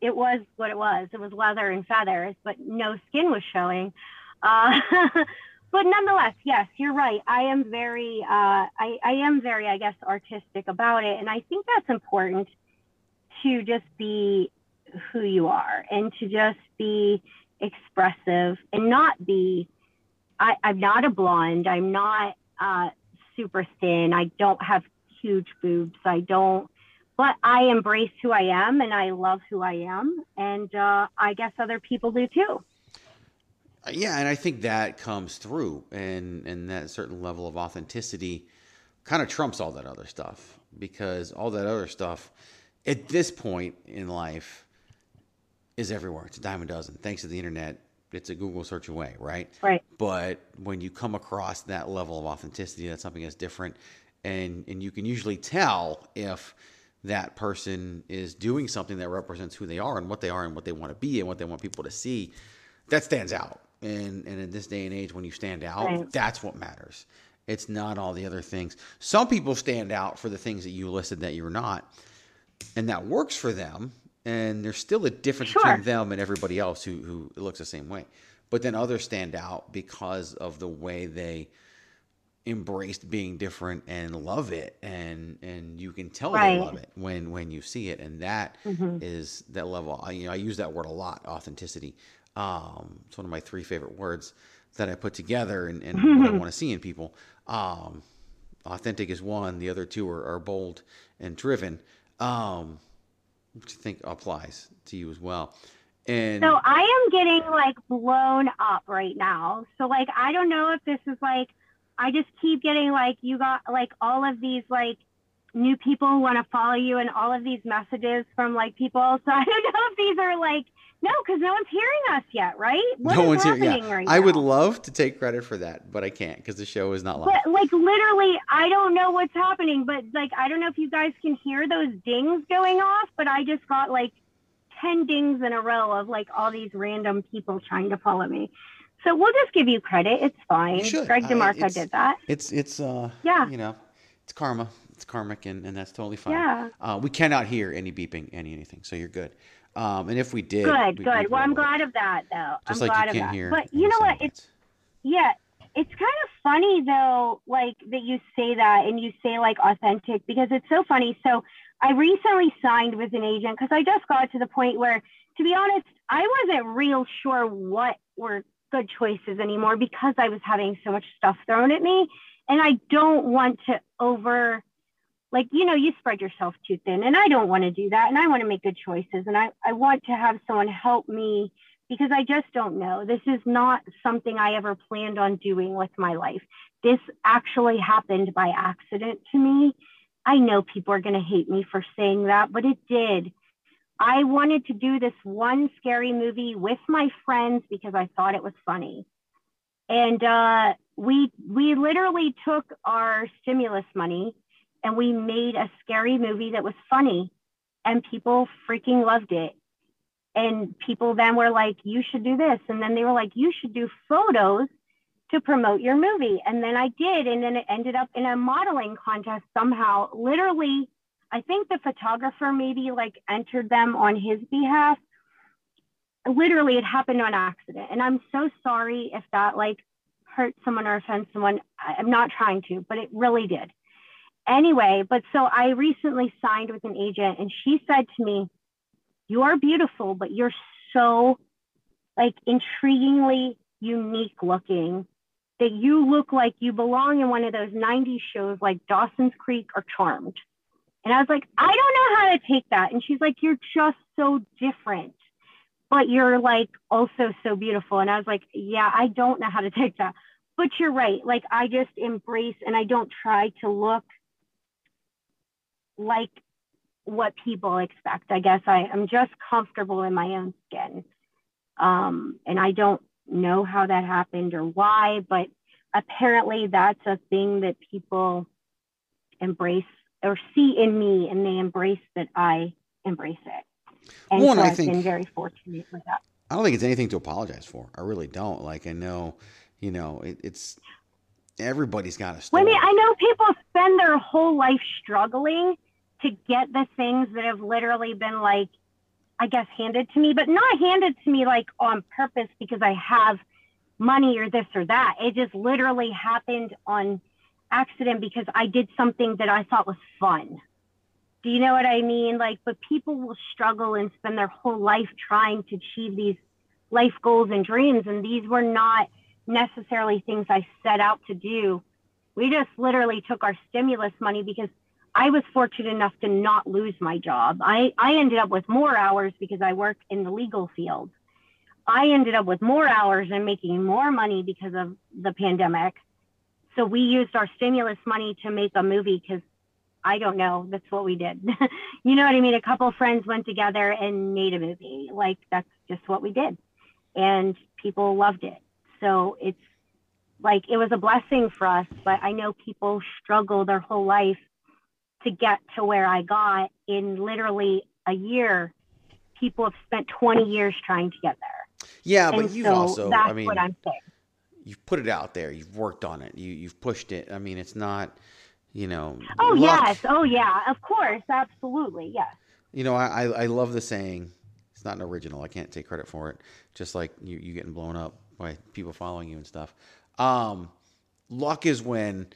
it was what it was. It was leather and feathers, but no skin was showing. Uh, *laughs* but nonetheless, yes, you're right. I am very, uh, I, I am very, I guess, artistic about it, and I think that's important to just be who you are and to just be expressive and not be. I, I'm not a blonde. I'm not uh, super thin. I don't have huge boobs. I don't but I embrace who I am and I love who I am. And uh, I guess other people do too. Uh, yeah, and I think that comes through, and and that certain level of authenticity kind of trumps all that other stuff because all that other stuff at this point in life is everywhere. It's a dime a dozen. Thanks to the internet, it's a Google search away, right? Right. But when you come across that level of authenticity, that's something that's different, and and you can usually tell if that person is doing something that represents who they are and what they are and what they want to be and what they want people to see, that stands out. And and in this day and age, when you stand out, right. that's what matters. It's not all the other things. Some people stand out for the things that you listed that you're not, and that works for them. And there's still a difference sure. between them and everybody else who who looks the same way. But then others stand out because of the way they embraced being different and love it and and you can tell right. they love it when when you see it and that mm-hmm. is that level I, you know I use that word a lot authenticity um, it's one of my three favorite words that I put together and, and *laughs* what I want to see in people. Um, authentic is one the other two are, are bold and driven. Um, which I think applies to you as well? And so I am getting like blown up right now. So like I don't know if this is like I just keep getting like you got like all of these like new people who want to follow you and all of these messages from like people. So *laughs* I don't know if these are like no, because no one's hearing us yet, right? What no one's hearing. Yeah, right I would love to take credit for that, but I can't because the show is not live. But like literally, I don't know what's happening. But like, I don't know if you guys can hear those dings going off. But I just got like ten dings in a row of like all these random people trying to follow me. So we'll just give you credit. It's fine. Greg DeMarco did that. It's it's uh yeah. You know, it's karma. It's karmic, and, and that's totally fine. Yeah. Uh, we cannot hear any beeping, any anything, so you're good. Um, and if we did, good, we, good. well, I'm glad of that, though. Just I'm like glad you can't hear. But you know what? It's yeah. It's kind of funny though, like that you say that and you say like authentic because it's so funny. So I recently signed with an agent because I just got to the point where, to be honest, I wasn't real sure what were good choices anymore because I was having so much stuff thrown at me. And I don't want to over, like, you know, you spread yourself too thin. And I don't want to do that. And I want to make good choices. And I, I want to have someone help me because I just don't know. This is not something I ever planned on doing with my life. This actually happened by accident to me. I know people are going to hate me for saying that, but it did. I wanted to do this one scary movie with my friends because I thought it was funny. And uh, we we literally took our stimulus money and we made a scary movie that was funny and people freaking loved it. And people then were like, you should do this. And then they were like, you should do photos to promote your movie. And then I did. And then it ended up in a modeling contest somehow, literally I think the photographer maybe like entered them on his behalf. Literally, it happened on accident. And I'm so sorry if that like hurt someone or offends someone. I'm not trying to, but it really did. Anyway, but so I recently signed with an agent and she said to me, You're beautiful, but you're so like intriguingly unique looking that you look like you belong in one of those 90s shows like Dawson's Creek or Charmed. And I was like, I don't know how to take that. And she's like, You're just so different, but you're like also so beautiful. And I was like, Yeah, I don't know how to take that. But you're right. Like, I just embrace and I don't try to look like what people expect. I guess I, am just comfortable in my own skin. Um, and I don't know how that happened or why, but apparently that's a thing that people embrace or see in me and they embrace that I embrace it. And so I I've think- been very fortunate with that. I don't think it's anything to apologize for. I really don't. Like I know, you know, it, it's everybody's got a Well, I mean, I know people spend their whole life struggling to get the things that have literally been like, I guess, handed to me, but not handed to me like on purpose because I have money or this or that. It just literally happened on accident because I did something that I thought was fun. Do you know what I mean? Like, but people will struggle and spend their whole life trying to achieve these life goals and dreams. And these were not necessarily things I set out to do. We just literally took our stimulus money because I was fortunate enough to not lose my job. I, I ended up with more hours because I work in the legal field. I ended up with more hours and making more money because of the pandemic. So we used our stimulus money to make a movie because I don't know. That's what we did. *laughs* you know what I mean? A couple friends went together and made a movie. Like that's just what we did. And people loved it. So it's like it was a blessing for us, but I know people struggle their whole life to get to where I got in literally a year. People have spent 20 years trying to get there. yeah, but And you've so also, I mean, what I'm saying. you've put it out there. You've worked on it. You you've pushed it. I mean, it's not, you know. Oh luck. yes, oh yeah, of course, absolutely, yes. You know, I I I love the saying. It's not an original. I can't take credit for it. Just like you you getting blown up by people following you and stuff. Um, luck is when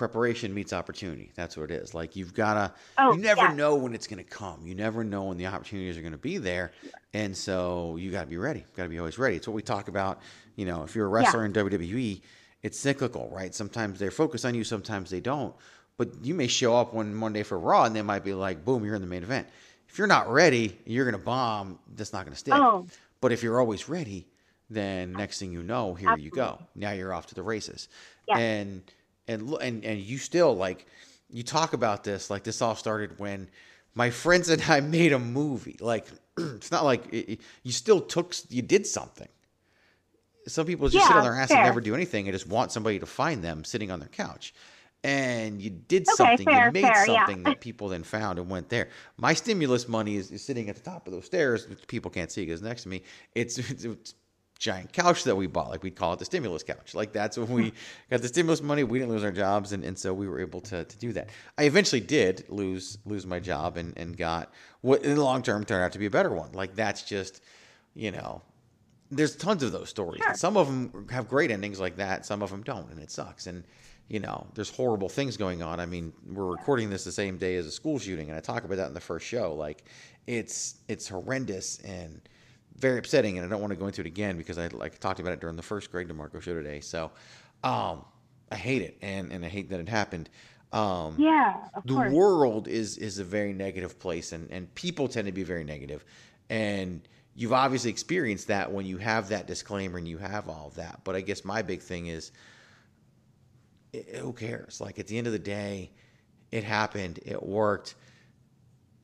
preparation meets opportunity. That's what it is. Like you've gotta. Oh, you never yeah. know when it's gonna come. You never know when the opportunities are gonna be there, and so you gotta be ready. Got to be always ready. It's what we talk about. You know, if you're a wrestler in WWE, it's cyclical, right? Sometimes they're focused on you, sometimes they don't. But you may show up one Monday for Raw, and they might be like, "Boom, you're in the main event." If you're not ready, you're gonna bomb. That's not gonna stick. Oh. But if you're always ready, then next thing you know, here you go. Now you're off to the races. Yeah. And and and and you still like you talk about this like this all started when my friends and I *laughs* made a movie. Like *clears throat* it's not like it, it- you still took you did something. Some people just sit on their ass fair. and never do anything and just want somebody to find them sitting on their couch. And you did Okay, something, fair, you made fair, yeah. something that *laughs* people then found and went there. My stimulus money is, is sitting at the top of those stairs, which people can't see because next to me, it's, *laughs* it's, it's giant couch that we bought. Like we'd call it the stimulus couch. Like that's when we hmm. got the stimulus money. We didn't lose our jobs, and, and so we were able to, to do that. I eventually did lose lose my job and, and got what in the long term turned out to be a better one. Like that's just you know. There's tons of those stories. And Some of them have great endings like that. Some of them don't, and it sucks. And you know, there's horrible things going on. I mean, we're recording this the same day as a school shooting, and I talk about that in the first show. Like, it's it's horrendous and very upsetting, and I don't want to go into it again because I like talked about it during the first Greg DeMarco show today. So, um, I hate it, and and I hate that it happened. Um, Yeah, of the course. world is is a very negative place, and and people tend to be very negative, and you've obviously experienced that when you have that disclaimer and you have all of that. But I guess my big thing is, i- who cares? Like at the end of the day, it happened, it worked.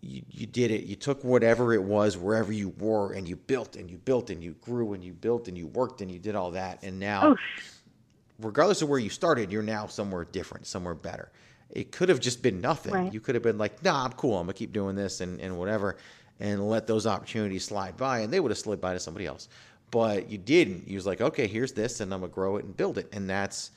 You, you did it. You took whatever it was, wherever you were, and you built and you built and you grew and you built and you worked and you did all that. And now, Oh, regardless of where you started, you're now somewhere different, somewhere better. It could have just been nothing. Right. You could have been like, nah, I'm cool. I'm going to keep doing this and, and whatever, and let those opportunities slide by, and they would have slid by to somebody else. But you didn't. You was like, okay, here's this, and I'm going to grow it and build it. And that's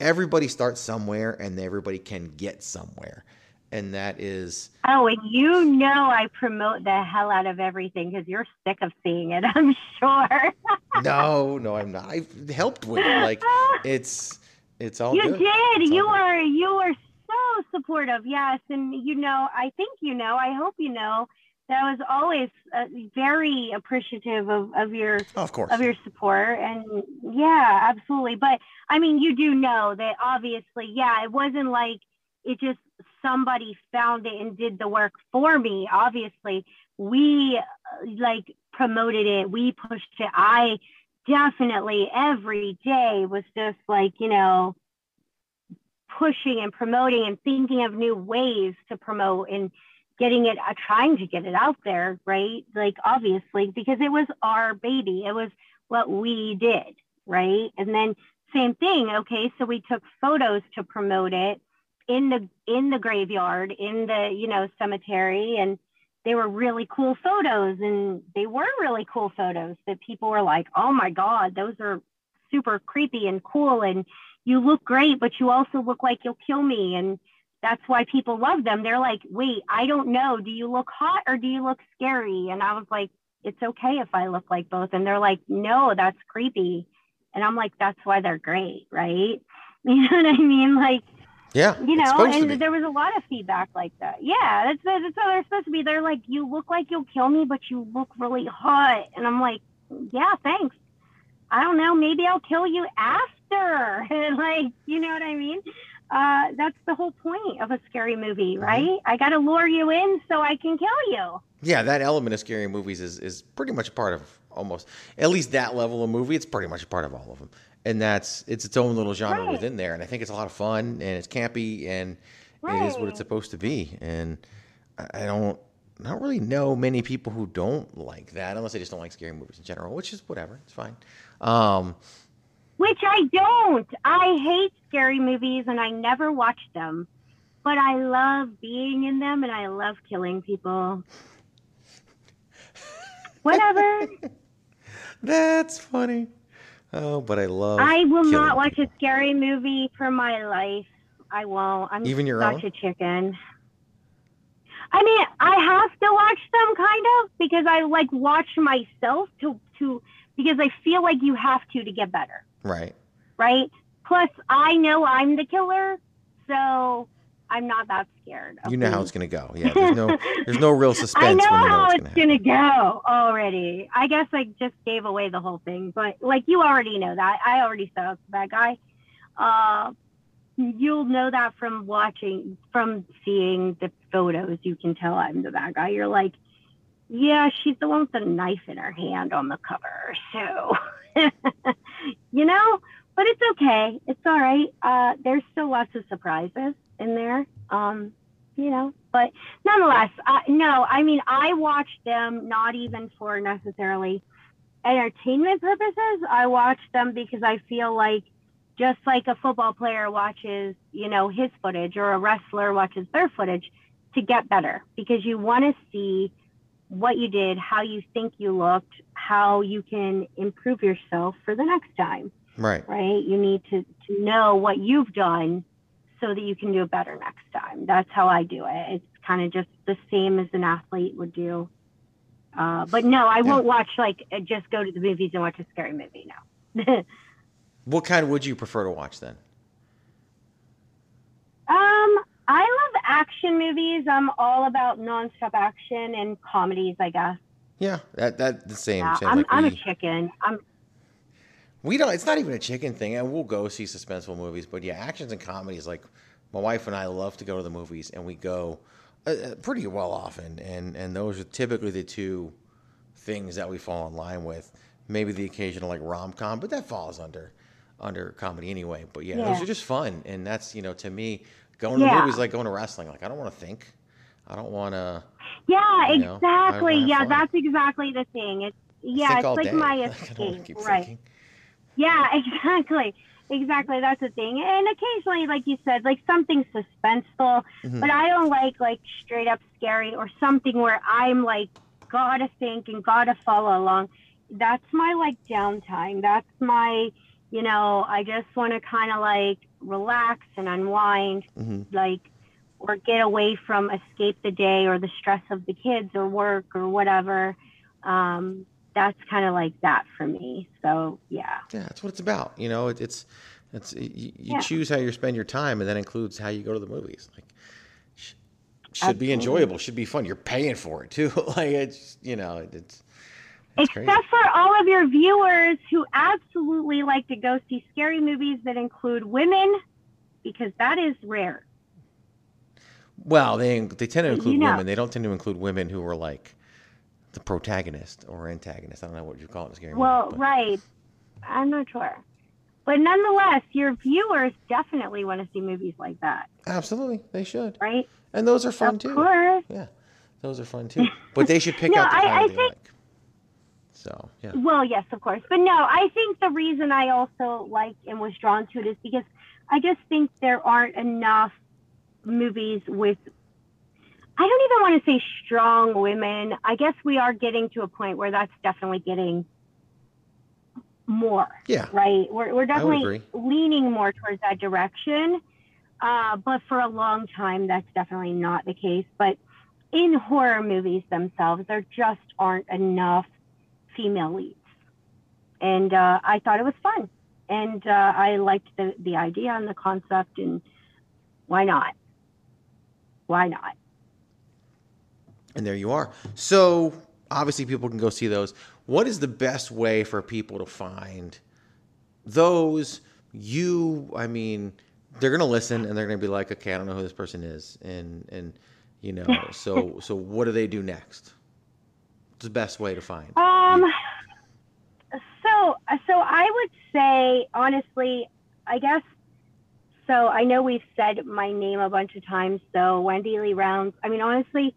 everybody starts somewhere, and everybody can get somewhere. And that is, Oh, and you know I promote the hell out of everything because you're sick of seeing it, *laughs* I'm sure. *laughs* no, no, I'm not. I've helped with it. Like, *laughs* it's, it's all you good. did. All You good. were you are so supportive. Yes, and you know, I think you know. I hope you know that I was always uh, very appreciative of, of your Oh, of course. of your support. And yeah, absolutely. But I mean, you do know that obviously, yeah, it wasn't like it just somebody found it and did the work for me. Obviously, we like promoted it, we pushed it. I definitely every day was just like, you know, pushing and promoting and thinking of new ways to promote and getting it uh, trying to get it out there right like obviously because it was our baby it was what we did right and then same thing okay so we took photos to promote it in the in the graveyard in the you know cemetery and they were really cool photos and they were really cool photos that people were like oh my god those are super creepy and cool and you look great but you also look like you'll kill me and that's why people love them. They're like wait i don't know. Do you look hot or do you look scary? And i was like it's okay if i look like both and they're like no that's creepy. And i'm like that's why they're great right? *laughs* You know what i mean? Like yeah. You know, and there was a lot of feedback like that. Yeah, that's that's how they're supposed to be. They're like, you look like you'll kill me, but you look really hot. And I'm like, yeah, thanks. I don't know. Maybe I'll kill you after. *laughs* and like, you know what I mean? Uh, that's the whole point of a scary movie, mm-hmm. right? Mm-hmm. I got to lure you in so I can kill you. Yeah, that element of scary movies is, is pretty much a part of almost, at least that level of movie. It's pretty much a part of all of them and that's it's its own little genre right. within there. And I think it's a lot of fun and it's campy and right. it is what it's supposed to be. And I don't I don't really know many people who don't like that unless they just don't like scary movies in general, which is whatever. It's fine. Um, which I don't. I hate scary movies and I never watch them. But I love being in them and I love killing people. *laughs* Whatever. That's funny. Oh, but I love. I will not watch people. a scary movie for my life. I won't. I'm even your such own? a chicken. I mean, I have to watch them kind of because I like watch myself to to because I feel like you have to to get better. Right. Right. Plus, I know I'm the killer, so I'm not that scared. You know how it's going to go. Yeah, there's no there's no real *laughs* suspense. I know, you know how it's going to go already. I guess I just gave away the whole thing, but like you already know that. I already said I was the bad guy. Uh, you'll know that from watching, from seeing the photos. You can tell I'm the bad guy. You're like, yeah, she's the one with the knife in her hand on the cover. *laughs* So, *laughs* you know, but it's okay. It's all right. Uh, there's still lots of surprises in there. Um, you know, but nonetheless, uh, no, I mean, I watch them not even for necessarily entertainment purposes. I watch them because I feel like just like a football player watches, you know, his footage or a wrestler watches their footage to get better because you want to see what you did, how you think you looked, how you can improve yourself for the next time. Right. Right. You need to, to know what you've done so that you can do it better next time. That's how I do it. It's kind of just the same as an athlete would do. Uh, but no, I won't watch like uh, just go to the movies and watch a scary movie. No. *laughs* what kind would you prefer to watch then? Um, I love action movies. I'm all about nonstop action and comedies, I guess. Yeah, that that the same. Yeah, I'm, like I'm we, a chicken. I'm we don't. It's not even a chicken thing, and we'll go see suspenseful movies. But yeah, actions and comedies. Like my wife and I love to go to the movies, and we go uh, uh, pretty well often. And and those are typically the two things that we fall in line with. Maybe the occasional like rom com, but that falls under under comedy anyway. But yeah, yeah, those are just fun, and that's you know to me going to yeah. the movies like going to wrestling. Like I don't want to think. I don't want to. Yeah, you know, exactly. Yeah, fun. that's exactly the thing. It's yeah, it's like day. my *laughs* escape, right? Thinking. Yeah, *laughs* exactly. Exactly. That's the thing. And occasionally, like you said, like something suspenseful, mm-hmm. but I don't like like straight up scary or something where I'm like, gotta think and gotta follow along. That's my like downtime. That's my, you know, I just want to kind of like relax and unwind, mm-hmm. like, or get away from escape the day or the stress of the kids or work or whatever. Um, that's kind of like that for me. So yeah. Yeah, that's what it's about. You know, it, it's it's you, you yeah. choose how you spend your time, and that includes how you go to the movies. Like, sh- should Absolutely. be enjoyable, should be fun. You're paying for it too. *laughs* like it's you know it's. Except crazy. for all of your viewers who absolutely like to go see scary movies that include women, because that is rare. Well, they they tend to include you know. women. They don't tend to include women who are like the protagonist or antagonist. I don't know what you call it in scary Well, movie, right. I'm not sure. But nonetheless, your viewers definitely want to see movies like that. Absolutely, they should. Right? And those are fun of too. Of course. Yeah, those are fun too. *laughs* But they should pick no, out the I, I they think, like. So yeah. Well, yes, of course. But no, I think the reason I also like and was drawn to it is because I just think there aren't enough movies with I don't even want to say strong women. I guess we are getting to a point where that's definitely getting more. Yeah. Right. We're we're definitely leaning more towards that direction. Uh, but for a long time, that's definitely not the case. But in horror movies themselves, there just aren't enough female leads, and uh, I thought it was fun, and uh, I liked the the idea and the concept, and why not? Why not? And there you are. So obviously, people can go see those. What is the best way for people to find those? You, I mean, they're gonna listen and they're gonna be like, okay, I don't know who this person is, and and you know, *laughs* so so what do they do next? What's the best way to find? Um. So so I would say honestly, I guess. So I know we've said my name a bunch of times. So Wendy Lee Rounds. I mean, honestly,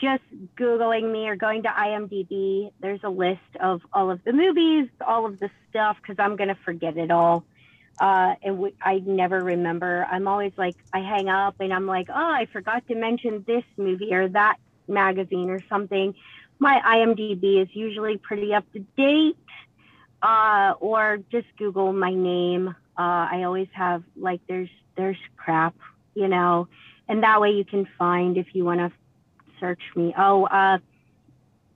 just googling me or going to IMDb. There's a list of all of the movies, all of the stuff, because I'm gonna forget it all. Uh, and I never remember. I'm always like, I hang up and I'm like, oh, I forgot to mention this movie or that magazine or something. My IMDb is usually pretty up to date. Uh, or just Google my name. Uh, I always have like there's there's crap, you know, and that way you can find if you want to search me. Oh, uh,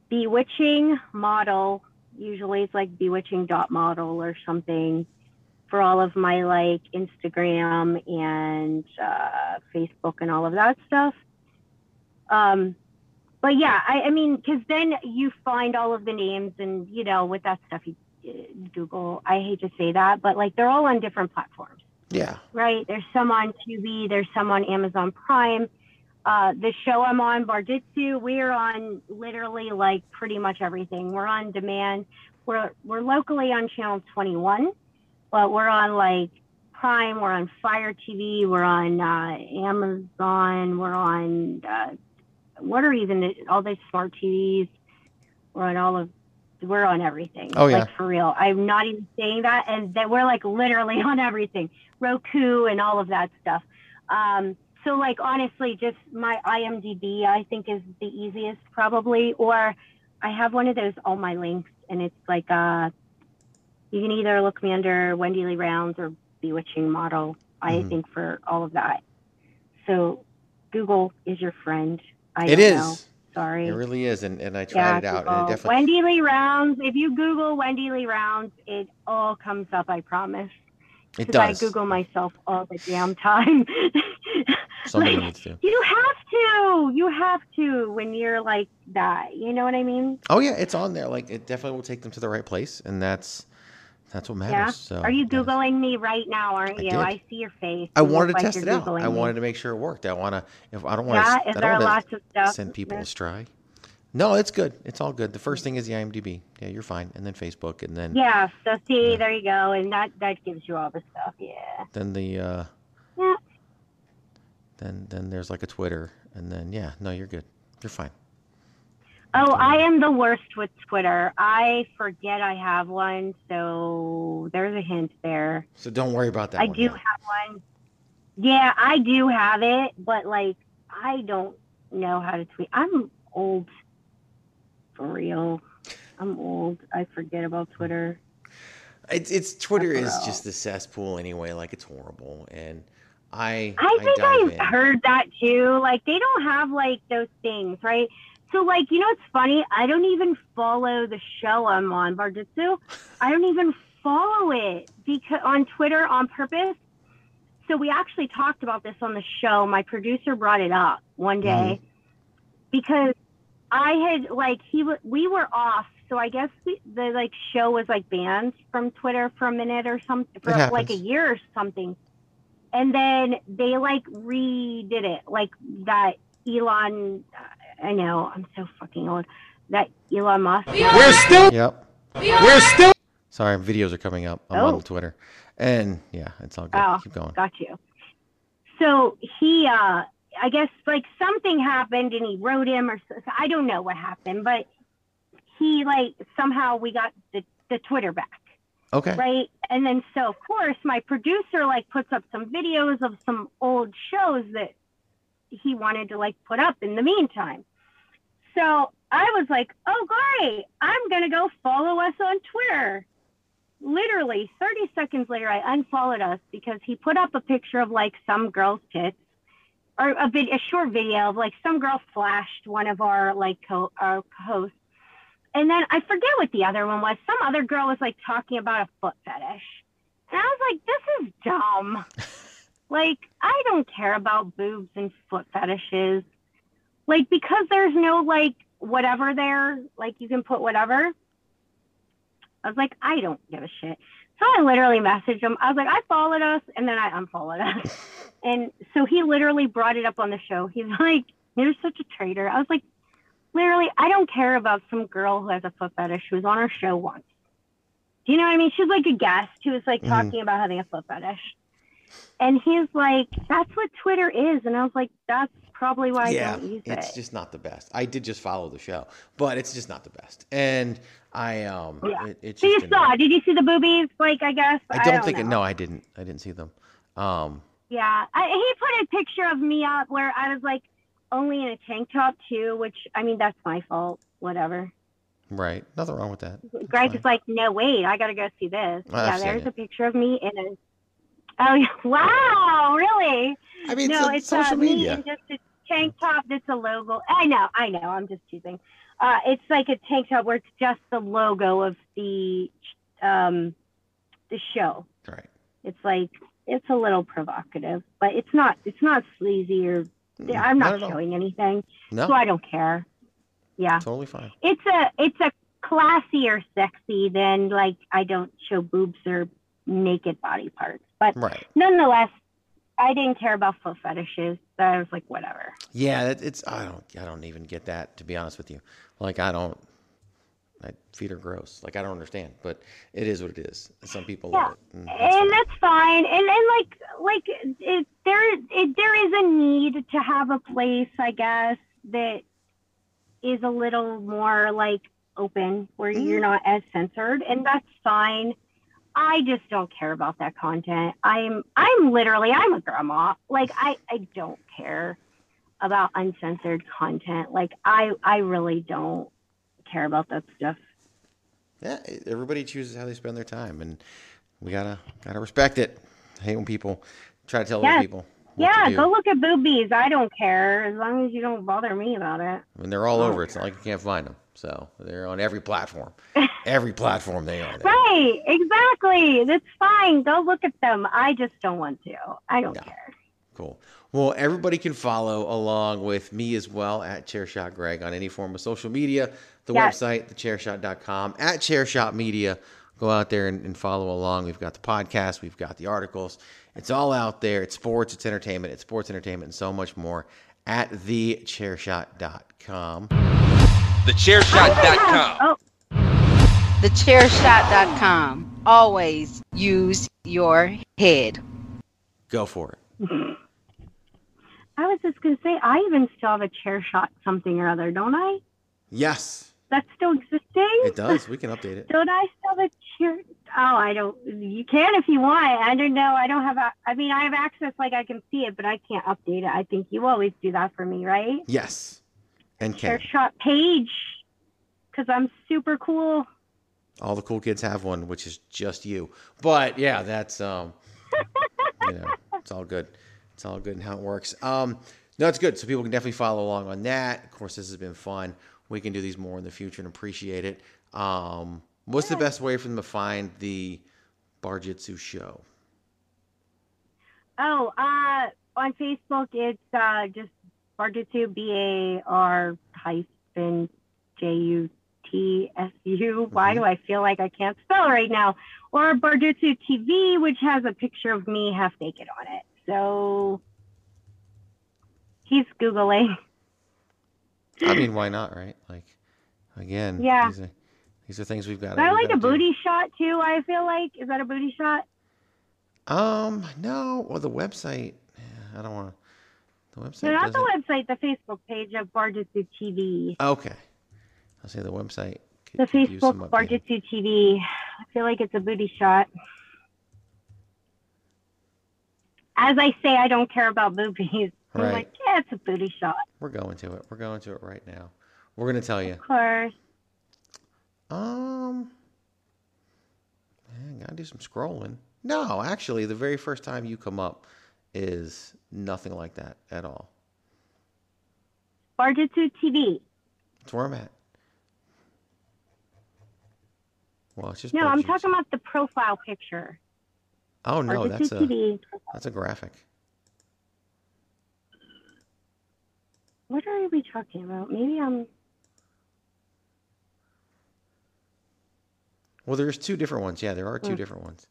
bewitching model. Usually it's like bewitching dot model or something for all of my like Instagram and uh, Facebook and all of that stuff. Um, but yeah, I, I mean, because then you find all of the names, and you know, with that stuff, you uh, Google. I hate to say that, but like they're all on different platforms, Yeah. right? There's some on Tubi, there's some on Amazon Prime. Uh, the show I'm on, Barditsu, we're on literally like pretty much everything. We're on demand. We're we're locally on channel 21, but we're on like Prime. We're on Fire TV. We're on uh, Amazon. We're on uh, what are even the, all the smart TVs? We're on all of. We're on everything. Oh, yeah. Like for real. I'm not even saying that, and that we're like literally *laughs* on everything. Roku and all of that stuff. Um, so like honestly, just my IMDb I think is the easiest probably, or I have one of those all my links, and it's like uh, you can either look me under Wendy Lee Rounds or Bewitching Model. I Mhm. think for all of that. So Google is your friend. I It know. Sorry. It really is, and, and I tried Yeah, it out, Google. and it definitely. Wendy Lee Rounds. If you Google Wendy Lee Rounds, it all comes up. I promise. It 'Cause I. Google myself all the damn time. *laughs* Somebody Like, needs to. You have to. You have to when you're like that. You know what I mean? Oh yeah, it's on there. Like it definitely will take them to the right place, and that's that's what matters. yeah. So Are you googling me right now? Aren't I you? did. I see your face. I You wanted to like test it out. Googling I wanted to make sure it worked. I want to. If I don't want Yeah, to. is I there lots of stuff? send people Yeah. astray. No, it's good. It's all good. The first thing is the IMDb. Yeah, you're fine. And then Facebook, and then Yeah. So see, there you go, and that that gives you all the stuff. Yeah. then the uh, Yeah. Then then there's like a Twitter, and then yeah, no, you're good. You're fine. Oh, I am the worst with Twitter. I forget I have one, so there's a hint there. So don't worry about that. I do now. have one. Yeah, I do have it, but like I don't know how to tweet. I'm old for real. I'm old. I forget about Twitter. It's it's Twitter is just the cesspool anyway. Like it's horrible, and I I think I've in. heard that too. Like they don't have like those things, right? So like you know it's funny? I don't even follow the show I'm on, Barditsu. I don't even follow it because on Twitter on purpose. So we actually talked about this on the show. My producer brought it up one mm-hmm. day because I had like he w- we were off. So I guess we, the like show was like banned from Twitter for a minute or something for like a year or something and then they like redid it like that elon i know i'm so fucking old that elon musk We're still. Yep. We're still. Sorry, videos are coming up. I'm Oh. on Twitter, and yeah, it's all good. oh Keep going. got you so he uh i guess like something happened and he wrote him or so, i don't know what happened but he like somehow we got the, the twitter back Okay. right and then so of course my producer like puts up some videos of some old shows that he wanted to like put up in the meantime. So I was like, oh, great. I'm to go follow us on Twitter. Literally 30 seconds later, I unfollowed us because he put up a picture of like some girl's tits or a, vid- a short video of like some girl flashed one of our like co- our hosts. And then I forget what the other one was. Some other girl was like talking about a foot fetish. And I was like, this is dumb. *laughs* like, I don't care about boobs and foot fetishes. Like, because there's no like whatever there, like you can put whatever. I was like, I don't give a shit. So I literally messaged him. I was like, I followed us, and then I unfollowed us. *laughs* and so he literally brought it up on the show. He's like, You're such a traitor. I was like, Literally, I don't care about some girl who has a foot fetish who was on our show once. Do you know what I mean? She's like a guest who was like Mhm. talking about having a foot fetish. And he's like, That's what Twitter is. And I was like, That's probably why I yeah, don't use it's it. just not the best. I did just follow the show, but it's just not the best. And I um, Yeah. it, it's so you saw? Did you see the boobies? Like, I guess. I don't, think know. it. No, I didn't. I didn't see them. Um, Yeah, I, he put a picture of me up where I was like only in a tank top too, which I mean that's my fault. Whatever. right. Nothing wrong with that. Greg is like, no, wait, I gotta go see this. I've yeah, there's it. a picture of me in a. Oh *laughs* wow, really? I mean, no, it's it's social uh, me media. in just a tank top that's a logo. I know, I know. I'm just teasing. Uh, it's like a tank top where it's just the logo of the um the show. Right. It's like it's a little provocative, but it's not it's not sleazy or I'm not not, anything. No. So I don't care. Yeah. Totally fine. It's a it's a classier sexy than like I don't show boobs or naked body parts. But Right. nonetheless, I didn't care about foot fetishes. So I was like, whatever. Yeah, it's. I don't. I don't even get that. To be honest with you, like I don't. I, feet are gross. Like I don't understand, but it is what it is. Some people Yeah. love it. Mm, that's and that's fine. And and like like it, there it, there is a need to have a place, I guess, that is a little more like open, where you're not as censored, and that's fine. I just don't care about that content. I'm I'm literally I'm a grandma. Like I I don't care about uncensored content. Like I I really don't care about that stuff. Yeah, everybody chooses how they spend their time, and we gotta gotta respect it. I hate when people try to tell other people what Yeah, to do. go look at boobies. I don't care as long as you don't bother me about it. I mean, they're all Oh. over. It's not like you can't find them. So they're on every platform. *laughs* every platform they are. There. Right, exactly. That's fine. Go look at them. I just don't want to. I don't care. Cool. Well, everybody can follow along with me as well at Chairshot Greg on any form of social media. The Yes. website, thechairshot.com, at Chairshot Media. Go out there and, and follow along. We've got the podcast, we've got the articles. It's all out there. It's sports, it's entertainment, it's sports entertainment, and so much more at thechairshot.com. Thechairshot.com. Oh, Thechairshot.com. Always use your head. Go for it. *laughs* I was just gonna say I even still have a chair shot something or other, don't I? Yes, That's still existing. it does. We can update it. *laughs* Don't I still have a chair? Oh, I don't. You can if you want. I don't know. I don't have. A, I mean, I have access. Like I can see it, but I can't update it. I think you always do that for me, right? Yes. And Chair Ken. shot page, because I'm super cool. All the cool kids have one, which is just you. But yeah, that's um, *laughs* you know, it's all good. It's all good and how it works. Um, no, it's good. So people can definitely follow along on that. Of course, this has been fun. We can do these more in the future and appreciate it. Um, what's the best way for them to find the Barjitsu show? Oh, uh, on Facebook, it's uh, just Barjitsu, B A R hyphen J U T S U. Why do I feel like I can't spell right now? Or Barjitsu TV, which has a picture of me half naked on it. So he's Googling. I mean, why not, right? Like, again, Yeah. these are, these are things we've got. Is that like a booty shot too? I feel like is that a booty shot? Um, no. Well, the website. yeah, I don't want to. The website. No, not the website. The Facebook page of Barjitsu TV. Okay. I'll say the website. could- The could Facebook. Barjitsu TV. I feel like it's a booty shot. As I say, I don't care about boobies. *laughs* I'm Right. like, yeah, it's a booty shot. We're going to it. We're going to it right now. We're going to tell you. Of course. Um, man, gotta do some scrolling. No, actually, the very first time you come up is nothing like that at all. Barjitsu TV. That's where I'm at. Well, it's just No, I'm talking about the profile picture. Oh no, that's a that's a graphic. What are we talking about? Maybe I'm. Well, there's two different ones. Yeah, there are two Hmm. different ones.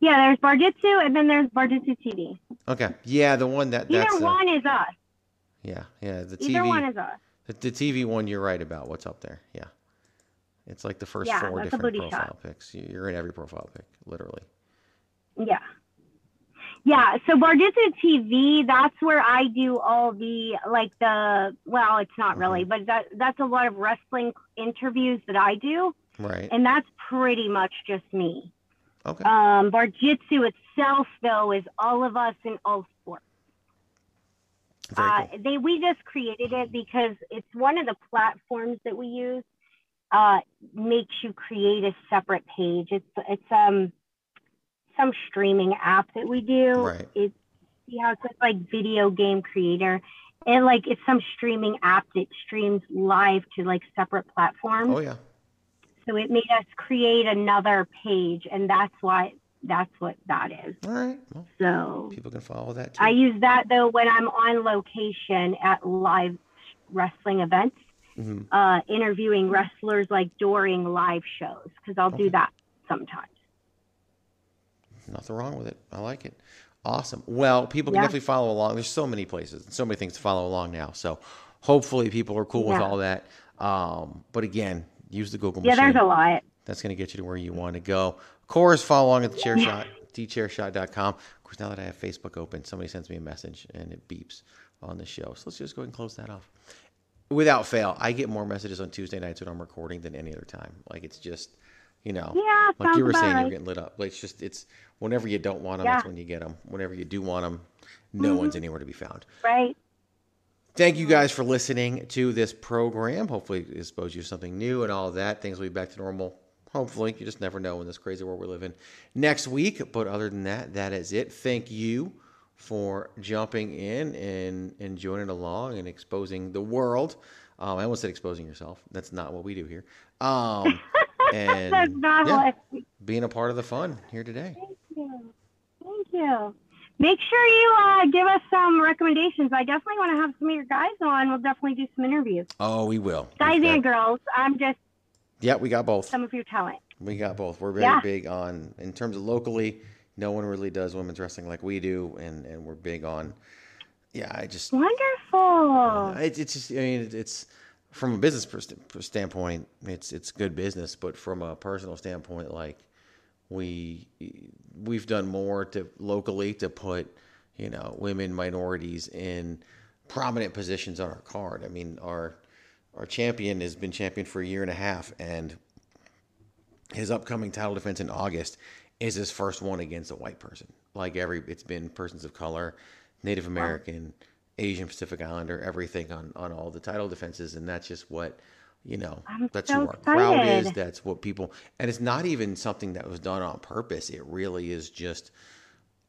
Yeah, there's Barjitsu and then there's Barjitsu TV. Okay. Yeah, the one that Either that's uh, one is us. yeah, yeah, the Either TV one is us. the, the TV one you're right about. What's up there? Yeah. It's like the first Yeah, four different profile shot. You- You're in every profile pick, literally. Yeah. Yeah, so Barjitsu TV, that's where I do all the like the well, it's not really, Mm-hmm. but that that's a lot of wrestling interviews that I do, Right. and that's pretty much just me. Okay. Um, Barjitsu itself, though, is all of us in all sports. Very Uh, they we just created it because it's one of the platforms that we use. Uh, makes you create a separate page. It's it's um some streaming app that we do. Right. It's see how it says like video game creator, and like it's some streaming app that streams live to like separate platforms. Oh yeah. So it made us create another page, and that's why that's what that is. All right. Well, So people can follow that too. I use that though when I'm on location at live wrestling events, Mhm. uh, interviewing wrestlers like during live shows because I'll Okay. do that sometimes. Nothing wrong with it. I like it. Awesome. Well, people can Yeah. definitely follow along. There's so many places and so many things to follow along now. So hopefully people are cool with all that. Um, but again, use the Google Yeah, machine. there's a lot. That's going to get you to where you want to go. Of course, follow along at the chair shot, thechairshot.com. Of course, now that I have Facebook open, somebody sends me a message and it beeps on the show. So let's just go ahead and close that off. Without fail, I get more messages on Tuesday nights when I'm recording than any other time. Like it's just, you know, Yeah, like you were saying, you're getting lit up. Like it's just, it's whenever you don't want them, Yeah. that's when you get them. Whenever you do want them, no Mhm. one's anywhere to be found. Right. Thank you guys for listening to this program. Hopefully, it exposed you to something new and all that. Things will be back to normal. Hopefully, you just never know in this crazy world we live in next week. But other than that, that is it. Thank you for jumping in and, and joining along and exposing the world. Um, I almost said exposing yourself. That's not what we do here. Um, *laughs* and That's not yeah, what being a part of the fun here today. Thank you. Thank you. Make sure you uh, give us some recommendations. I definitely want to have some of your guys on. We'll definitely do some interviews. Oh, we will. Guys got- and girls. I'm just Yeah, we got both. some of your talent. We got both. We're very Yeah. big on in terms of locally. No one really does women's wrestling like we do, and and we're big on. Yeah, I just Wonderful. it, it's just I mean it- it's from a business standpoint, it's it's good business, but from a personal standpoint, like we we've done more to locally to put you know women minorities in prominent positions on our card. I mean our our champion has been champion for a year and a half, and his upcoming title defense in August is his first one against a white person. Like every, it's been persons of color, Native American, Asian Pacific Islander, everything on on all the title defenses, and that's just what you know. I'm that's so who our crowd is. That's what people, and it's not even something that was done on purpose. It really is just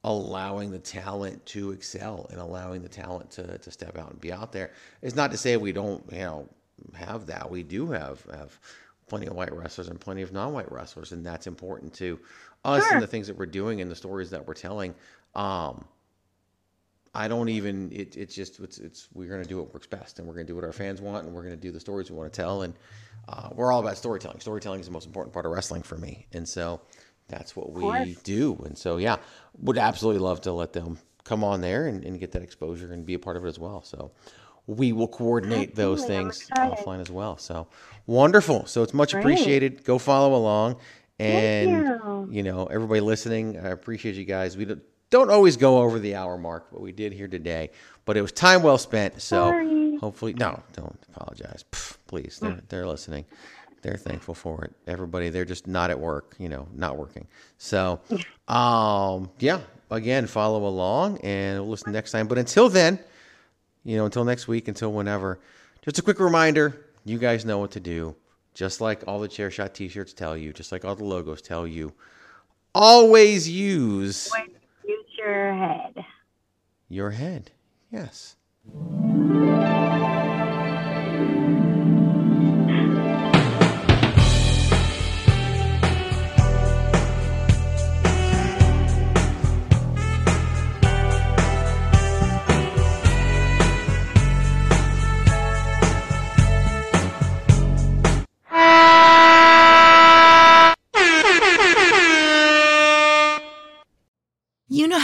allowing the talent to excel and allowing the talent to, to step out and be out there. It's not to say we don't, you know, have that. We do have have plenty of white wrestlers and plenty of non-white wrestlers, and that's important to us Sure. and the things that we're doing and the stories that we're telling. Um, I don't even. It, it's just it's it's we're gonna do what works best, and we're gonna do what our fans want, and we're gonna do the stories we want to tell, and uh, we're all about storytelling. Storytelling is the most important part of wrestling for me, and so that's what we do. And so yeah, would absolutely love to let them come on there and, and get that exposure and be a part of it as well. So we will coordinate those Absolutely. I'm things offline as well. So wonderful. So it's much Great. appreciated. Go follow along. And you. you know, everybody listening, I appreciate you guys. We don't, don't always go over the hour mark, but we did here today. But it was time well spent. So Sorry. hopefully, no, don't apologize. Pff, please, they're, they're listening. They're thankful for it. Everybody, they're just not at work, you know, not working. So, um, yeah, again, follow along and we'll listen next time. But until then, you know, until next week, until whenever, just a quick reminder you guys know what to do. Just like all the chair shot t shirts tell you, just like all the logos tell you, always use Use your head. your head. Yes.